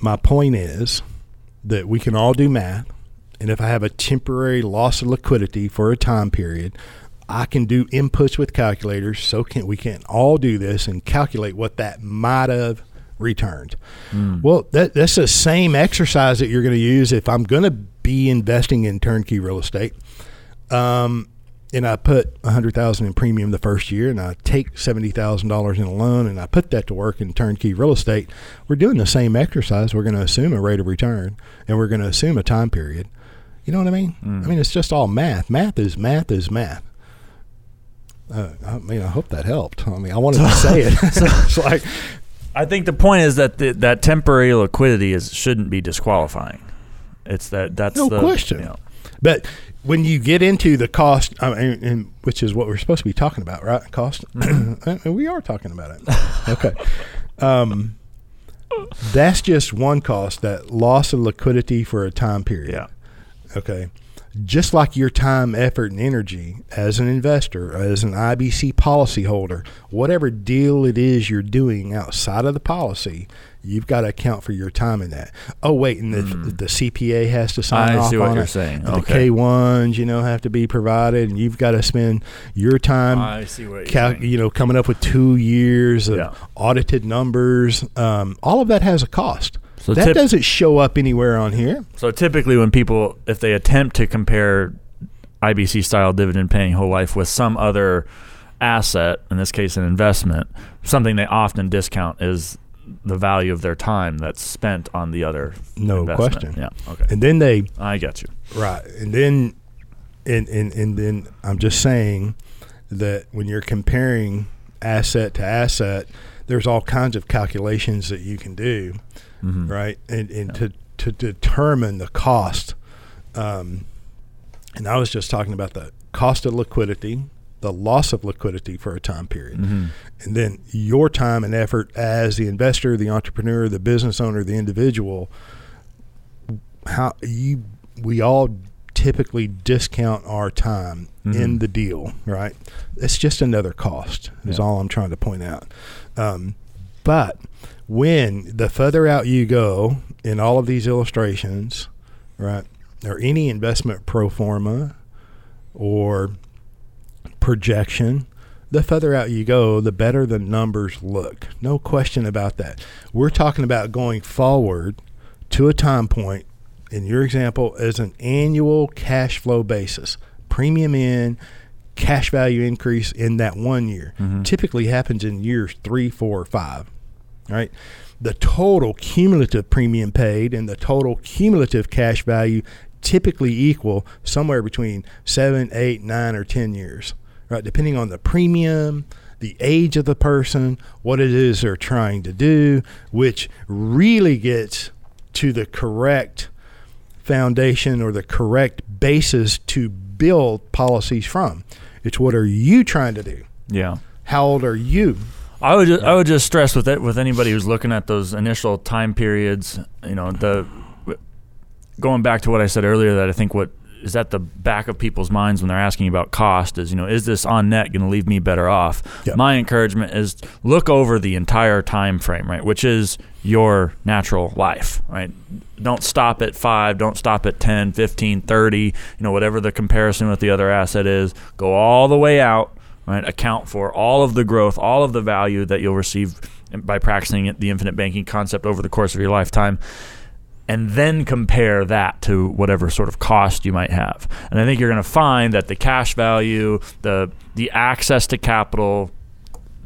Speaker 1: my point is that we can all do math. And if I have a temporary loss of liquidity for a time period, I can do inputs with calculators. So can we can all do this and calculate what that might have returned.
Speaker 2: Mm.
Speaker 1: Well, that, that's the same exercise that you're going to use if I'm going to be investing in turnkey real estate. Um, and I put a hundred thousand in premium the first year, and I take seventy thousand dollars in a loan, and I put that to work in turnkey real estate. We're doing the same exercise. We're going to assume a rate of return, and we're going to assume a time period. You know what I mean?
Speaker 2: Mm.
Speaker 1: I mean, it's just all math. Math is math is math. Uh, I mean, I hope that helped. I mean, I wanted to say it. [LAUGHS] [LAUGHS] it's like,
Speaker 2: I think the point is that the, that temporary liquidity is shouldn't be disqualifying. It's that that's
Speaker 1: No
Speaker 2: the,
Speaker 1: question.
Speaker 2: you know,
Speaker 1: But when you get into the cost, I mean, and, which is what we're supposed to be talking about, right? Cost.
Speaker 2: Mm-hmm. [CLEARS THROAT]
Speaker 1: And we are talking about it. Okay. Um, that's just one cost. That loss of liquidity for a time period.
Speaker 2: yeah.
Speaker 1: Okay. Just like your time, effort, and energy as an investor, as an IBC policyholder, whatever deal it is you're doing outside of the policy, you've got to account for your time in that. Oh, wait, and the,
Speaker 2: Mm.
Speaker 1: the CPA has to sign
Speaker 2: I
Speaker 1: off
Speaker 2: see what
Speaker 1: on
Speaker 2: you're
Speaker 1: it.
Speaker 2: saying.
Speaker 1: And
Speaker 2: Okay.
Speaker 1: The K1s, you know, have to be provided, and you've got to spend your time
Speaker 2: I see what
Speaker 1: cal- you know, coming up with two years of
Speaker 2: Yeah.
Speaker 1: audited numbers. Um, all of that has a cost.
Speaker 2: So
Speaker 1: that
Speaker 2: tip-
Speaker 1: doesn't show up anywhere on here.
Speaker 2: So typically, when people, if they attempt to compare IBC style dividend paying whole life with some other asset, in this case an investment, something they often discount is the value of their time that's spent on the other.
Speaker 1: No
Speaker 2: investment.
Speaker 1: question.
Speaker 2: Yeah. Okay.
Speaker 1: And then they
Speaker 2: I get you.
Speaker 1: right, and then and and and then I'm just saying that when you're comparing asset to asset, there's all kinds of calculations that you can do.
Speaker 2: Mhm.
Speaker 1: right? And and
Speaker 2: Yeah.
Speaker 1: to to determine the cost. Um, and I was just talking about the cost of liquidity, the loss of liquidity for a time period,
Speaker 2: Mhm.
Speaker 1: and then your time and effort as the investor, the entrepreneur, the business owner, the individual. How you we all typically discount our time in
Speaker 2: Mhm.
Speaker 1: the deal, right? It's just another cost. Is
Speaker 2: Yeah.
Speaker 1: all I'm trying to point out. Um, but when the further out you go in all of these illustrations, right, or any investment pro forma or projection, the further out you go, the better the numbers look. No question about that. We're talking about going forward to a time point, in your example, as an annual cash flow basis. Premium in, cash value increase in that one year.
Speaker 2: Mhm.
Speaker 1: Typically happens in years three, four, five. Right? The total cumulative premium paid and the total cumulative cash value typically equal somewhere between seven, eight, nine, or ten years. Right? Depending on the premium, the age of the person, what it is they're trying to do, which really gets to the correct foundation or the correct basis to build policies from. It's what are you trying to do?
Speaker 2: Yeah.
Speaker 1: How old are you?
Speaker 2: I would just, I would just stress with it with anybody who's looking at those initial time periods, you know, the going back to what I said earlier that I think what is at the back of people's minds when they're asking about cost is, you know, is this on net going to leave me better off?
Speaker 1: Yep.
Speaker 2: My encouragement is look over the entire time frame, right, which is your natural life, right? Don't stop at 5, don't stop at 10, 15, 30, you know, whatever the comparison with the other asset is. Go all the way out, right? Account for all of the growth, all of the value that you'll receive by practicing the infinite banking concept over the course of your lifetime and then compare that to whatever sort of cost you might have. And I think you're going to find that the cash value, the the access to capital,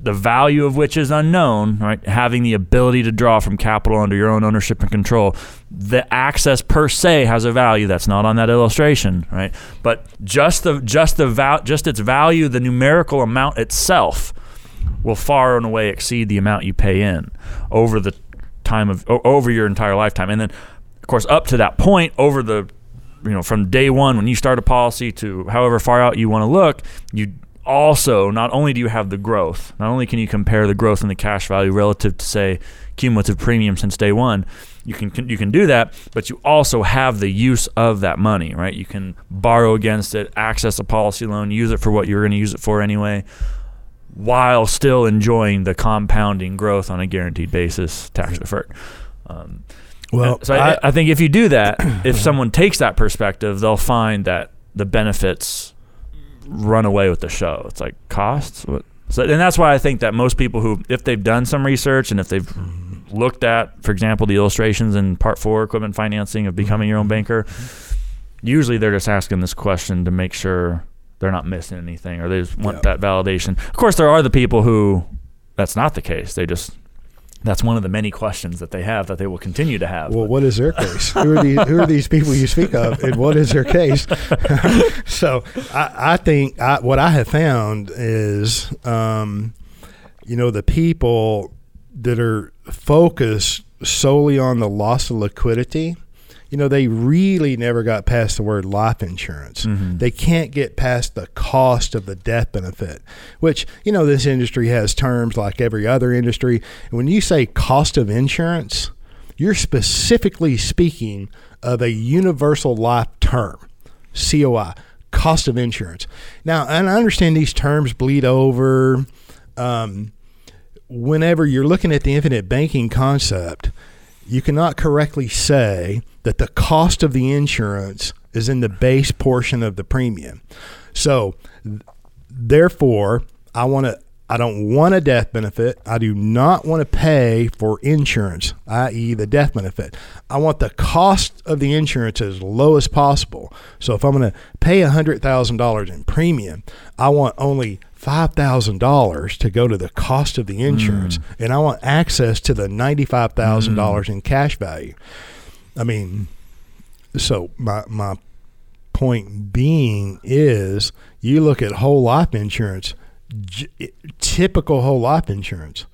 Speaker 2: the value of which is unknown, right? Having the ability to draw from capital under your own ownership and control, the access per se has a value that's not on that illustration, right? But just the just the val- just its value, the numerical amount itself will far and away exceed the amount you pay in over the time of over your entire lifetime and then of course up to that point over the you know from day one when you start a policy to however far out you want to look you also not only do you have the growth not only can you compare the growth in the cash value relative to say cumulative premium since day one you can you can do that but you also have the use of that money right you can borrow against it access a policy loan use it for what you're going to use it for anyway while still enjoying the compounding growth on a guaranteed basis, tax deferred. Um,
Speaker 1: Well,
Speaker 2: so I,
Speaker 1: I-
Speaker 2: I think if you do that, if someone takes that perspective, they'll find that the benefits run away with the show. It's like costs. What? So, and that's why I think that most people who, if they've done some research and if they've looked at, for example, the illustrations in Part Four, equipment financing of becoming your own mm-hmm. banker, usually they're just asking this question to make sure they're not missing anything or they just want
Speaker 1: Yeah.
Speaker 2: that validation. Of course, there are the people who that's not the case. They just that's one of the many questions that they have that they will continue to have.
Speaker 1: Well, what is their case? who are these? Who are these people you speak of, and what is their case? [LAUGHS] so, I, I think I, what I have found is, um, you know, the people that are focused solely on the loss of liquidity. You know, they really never got past the word life insurance.
Speaker 2: Mhm.
Speaker 1: They can't get past the cost of the death benefit, which, you know, this industry has terms like every other industry. And when you say cost of insurance, you're specifically speaking of a universal life term, COI, cost of insurance. Now, and I understand these terms bleed over. Um, whenever you're looking at the infinite banking concept, you cannot correctly say that the cost of the insurance is in the base portion of the premium. So, therefore, I want to. I don't want a death benefit. I do not want to pay for insurance, i.e., the death benefit. I want the cost of the insurance as low as possible. So if I'm going to pay $100,000 in premium, I want only $5,000 to go to the cost of the insurance, mm. and I want access to the $95,000 mm. in cash value. I mean, so my my point being is you look at whole life insurance, j- typical whole life insurance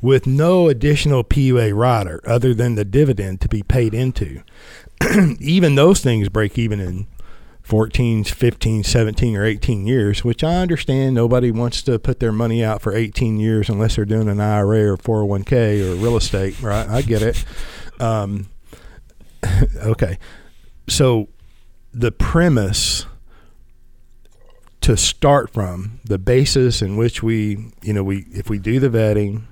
Speaker 1: with no additional PUA rider other than the dividend to be paid into. [CLEARS THROAT] even those things break even in 14, 15, 17 or 18 years, which I understand nobody wants to put their money out for 18 years unless they're doing an IRA or 401k or real estate, right? I get it. Um, [LAUGHS] okay. So the premise to start from, the basis in which we, you know, we if we do the vetting,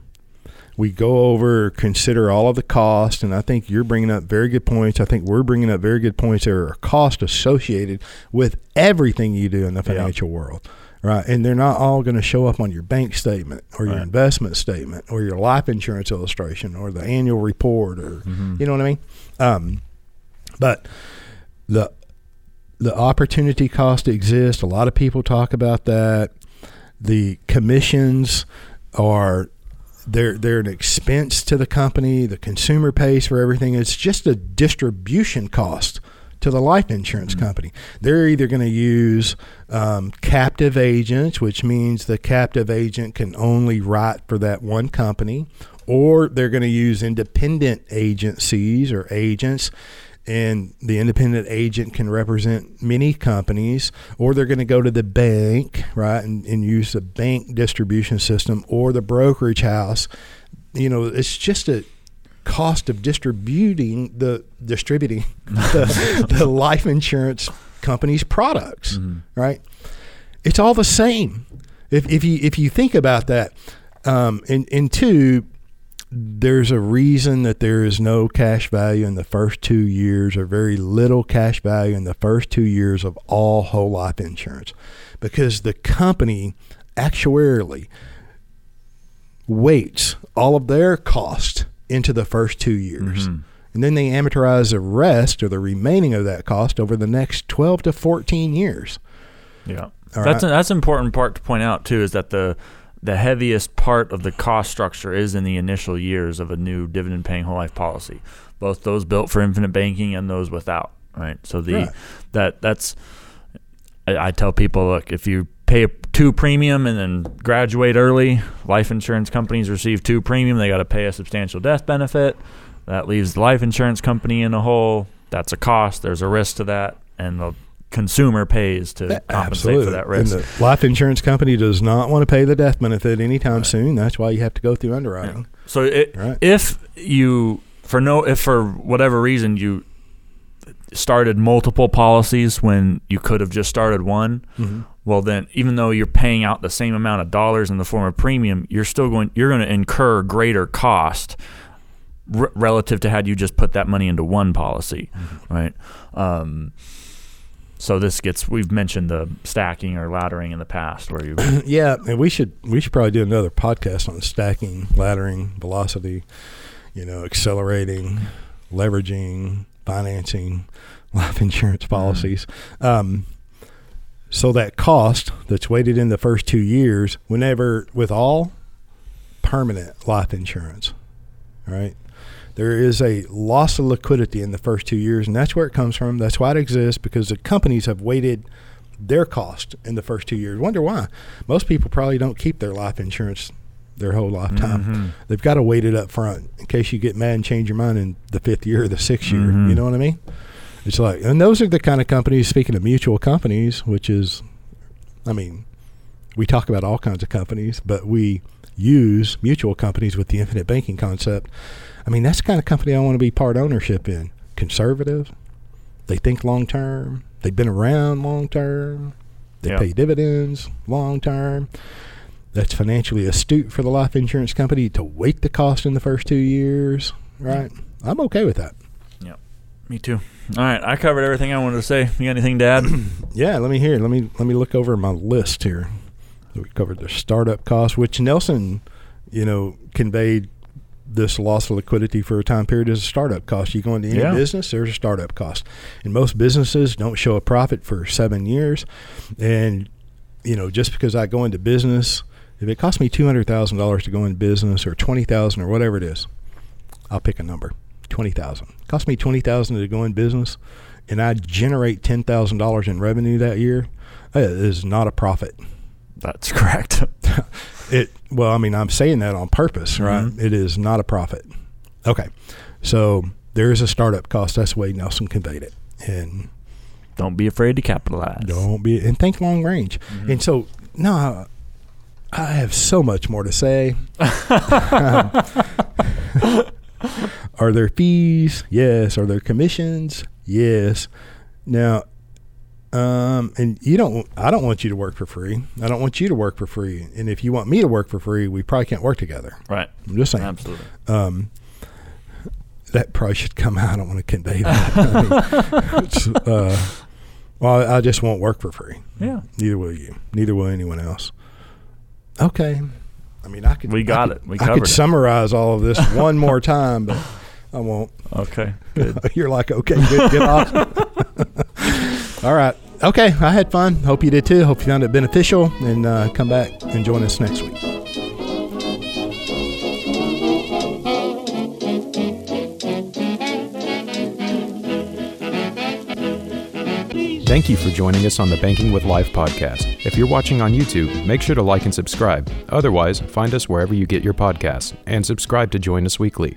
Speaker 1: we go over, consider all of the cost, and I think you're bringing up very good points. I think we're bringing up very good points. There are costs associated with everything you do in the
Speaker 2: Yeah.
Speaker 1: financial world, right? And they're not all going to show up on your bank statement or your
Speaker 2: Right.
Speaker 1: investment statement or your life insurance illustration or the annual report or
Speaker 2: Mhm.
Speaker 1: you know what I mean? Um, but the the opportunity cost exists. A lot of people talk about that. The commissions are they're they're an expense to the company. The consumer pays for everything. It's just a distribution cost to the life insurance company. They're either going to use um, captive agents, which means the captive agent can only write for that one company, or they're going to use independent agencies or agents and the independent agent can represent many companies, or they're going to go to the bank, right, and, and use the bank distribution system or the brokerage house. You know, it's just a cost of distributing the distributing [LAUGHS] the, the life insurance company's products, right? It's all the same. If, if you if you think about that, um, and and two, there's a reason that there is no cash value in the first two years, or very little cash value in the first two years of all whole life insurance, because the company actuarially weights all of their cost into the first two years.
Speaker 2: Mhm.
Speaker 1: And then they amortize the rest or the remaining of that cost over the next 12 to 14 years.
Speaker 2: Yeah,
Speaker 1: All
Speaker 2: that's
Speaker 1: right.
Speaker 2: that's an important part to point out too. Is that the the heaviest part of the cost structure is in the initial years of a new dividend paying whole life policy, both those built for infinite banking and those without. Right. So the
Speaker 1: Right.
Speaker 2: that that's I, I tell people, look, if you pay a two premium and then graduate early, life insurance companies receive two premium. They got to pay a substantial death benefit. That leaves the life insurance company in a hole. That's a cost. There's a risk to that, and the consumer pays to compensate for that risk.
Speaker 1: And the life insurance company does not want to pay the death benefit anytime soon. That's why you have to go through underwriting.
Speaker 2: So it,
Speaker 1: Right.
Speaker 2: if you for no if for whatever reason you started multiple policies when you could have just started one,
Speaker 1: Mhm.
Speaker 2: Well then even though you're paying out the same amount of dollars in the form of premium, you're still going you're going to incur greater cost r- relative to had you just put that money into one policy, right? Um, so this gets we've mentioned the stacking or laddering in the past where you [CLEARS THROAT]
Speaker 1: yeah, and we should we should probably do another podcast on stacking, laddering, velocity, you know, accelerating, leveraging, financing, [LAUGHS] life insurance policies. Um, so that cost that's weighted in the first two years, whenever with all permanent life insurance, right? There is a loss of liquidity in the first two years, and that's where it comes from. That's why it exists because the companies have weighted their cost in the first two years. Wonder why? Most people probably don't keep their life insurance their whole lifetime.
Speaker 2: Mhm.
Speaker 1: They've got to weight it up front in case you get mad and change your mind in the fifth year or the sixth year.
Speaker 2: Mhm.
Speaker 1: You know what I mean? It's like, and those are the kind of companies. Speaking of mutual companies, which is, I mean, we talk about all kinds of companies, but we use mutual companies with the infinite banking concept. I mean, that's the kind of company I want to be part ownership in. Conservative. They think long term. They've been around long term. They
Speaker 2: Yeah.
Speaker 1: pay dividends long term. That's financially astute for the life insurance company to weight the cost in the first two years. Right. I'm okay with that.
Speaker 2: Me too. All right, I covered everything I wanted to say. You got anything to add? [CLEARS THROAT]
Speaker 1: Yeah, let me hear. Let me let me look over my list here. We covered the startup cost, which Nelson, you know, conveyed this loss of liquidity for a time period as a startup cost. You go into any
Speaker 2: Yeah.
Speaker 1: business, there's a startup cost. And most businesses don't show a profit for seven years. And, you know, just because I go into business, if it costs me two hundred thousand dollars to go into business or twenty thousand or whatever it is, I'll pick a number. Twenty thousand. Cost me twenty thousand to go in business and I generate ten thousand dollars in revenue that year, that is not a profit.
Speaker 2: That's [LAUGHS] correct. [LAUGHS]
Speaker 1: It well, I mean, I'm saying that on purpose, right?
Speaker 2: Mhm.
Speaker 1: It is not a profit. Okay, so there is a startup cost. That's the way Nelson conveyed it, and
Speaker 2: Don't be afraid to capitalize.
Speaker 1: don't be and think long range.
Speaker 2: Mhm.
Speaker 1: And so no, I have so much more to say. [LAUGHS] [LAUGHS] Are there fees? Yes. Are there commissions? Yes. Now, um, and you don't. I don't want you to work for free. I don't want you to work for free. And if you want me to work for free, we probably can't work together.
Speaker 2: Right.
Speaker 1: I'm just saying.
Speaker 2: Absolutely.
Speaker 1: Um, that probably should come out. I don't want to convey that. [LAUGHS] I mean, it's, uh, well, I just won't work for free.
Speaker 2: Yeah.
Speaker 1: Neither will you. Neither will anyone else. Okay. I mean, I could.
Speaker 2: We
Speaker 1: I
Speaker 2: got
Speaker 1: could-
Speaker 2: it. We covered I
Speaker 1: could
Speaker 2: it.
Speaker 1: summarize all of this [LAUGHS] one more time, but I won't.
Speaker 2: Okay. Good. [LAUGHS]
Speaker 1: You're like, okay, good, get off. [LAUGHS] all right. Okay. I had fun. Hope you did too. Hope you found it beneficial, and uh, come back and join us next week.
Speaker 3: Thank you for joining us on the Banking with Life podcast. If you're watching on YouTube, make sure to like and subscribe. Otherwise, find us wherever you get your podcasts and subscribe to join us weekly.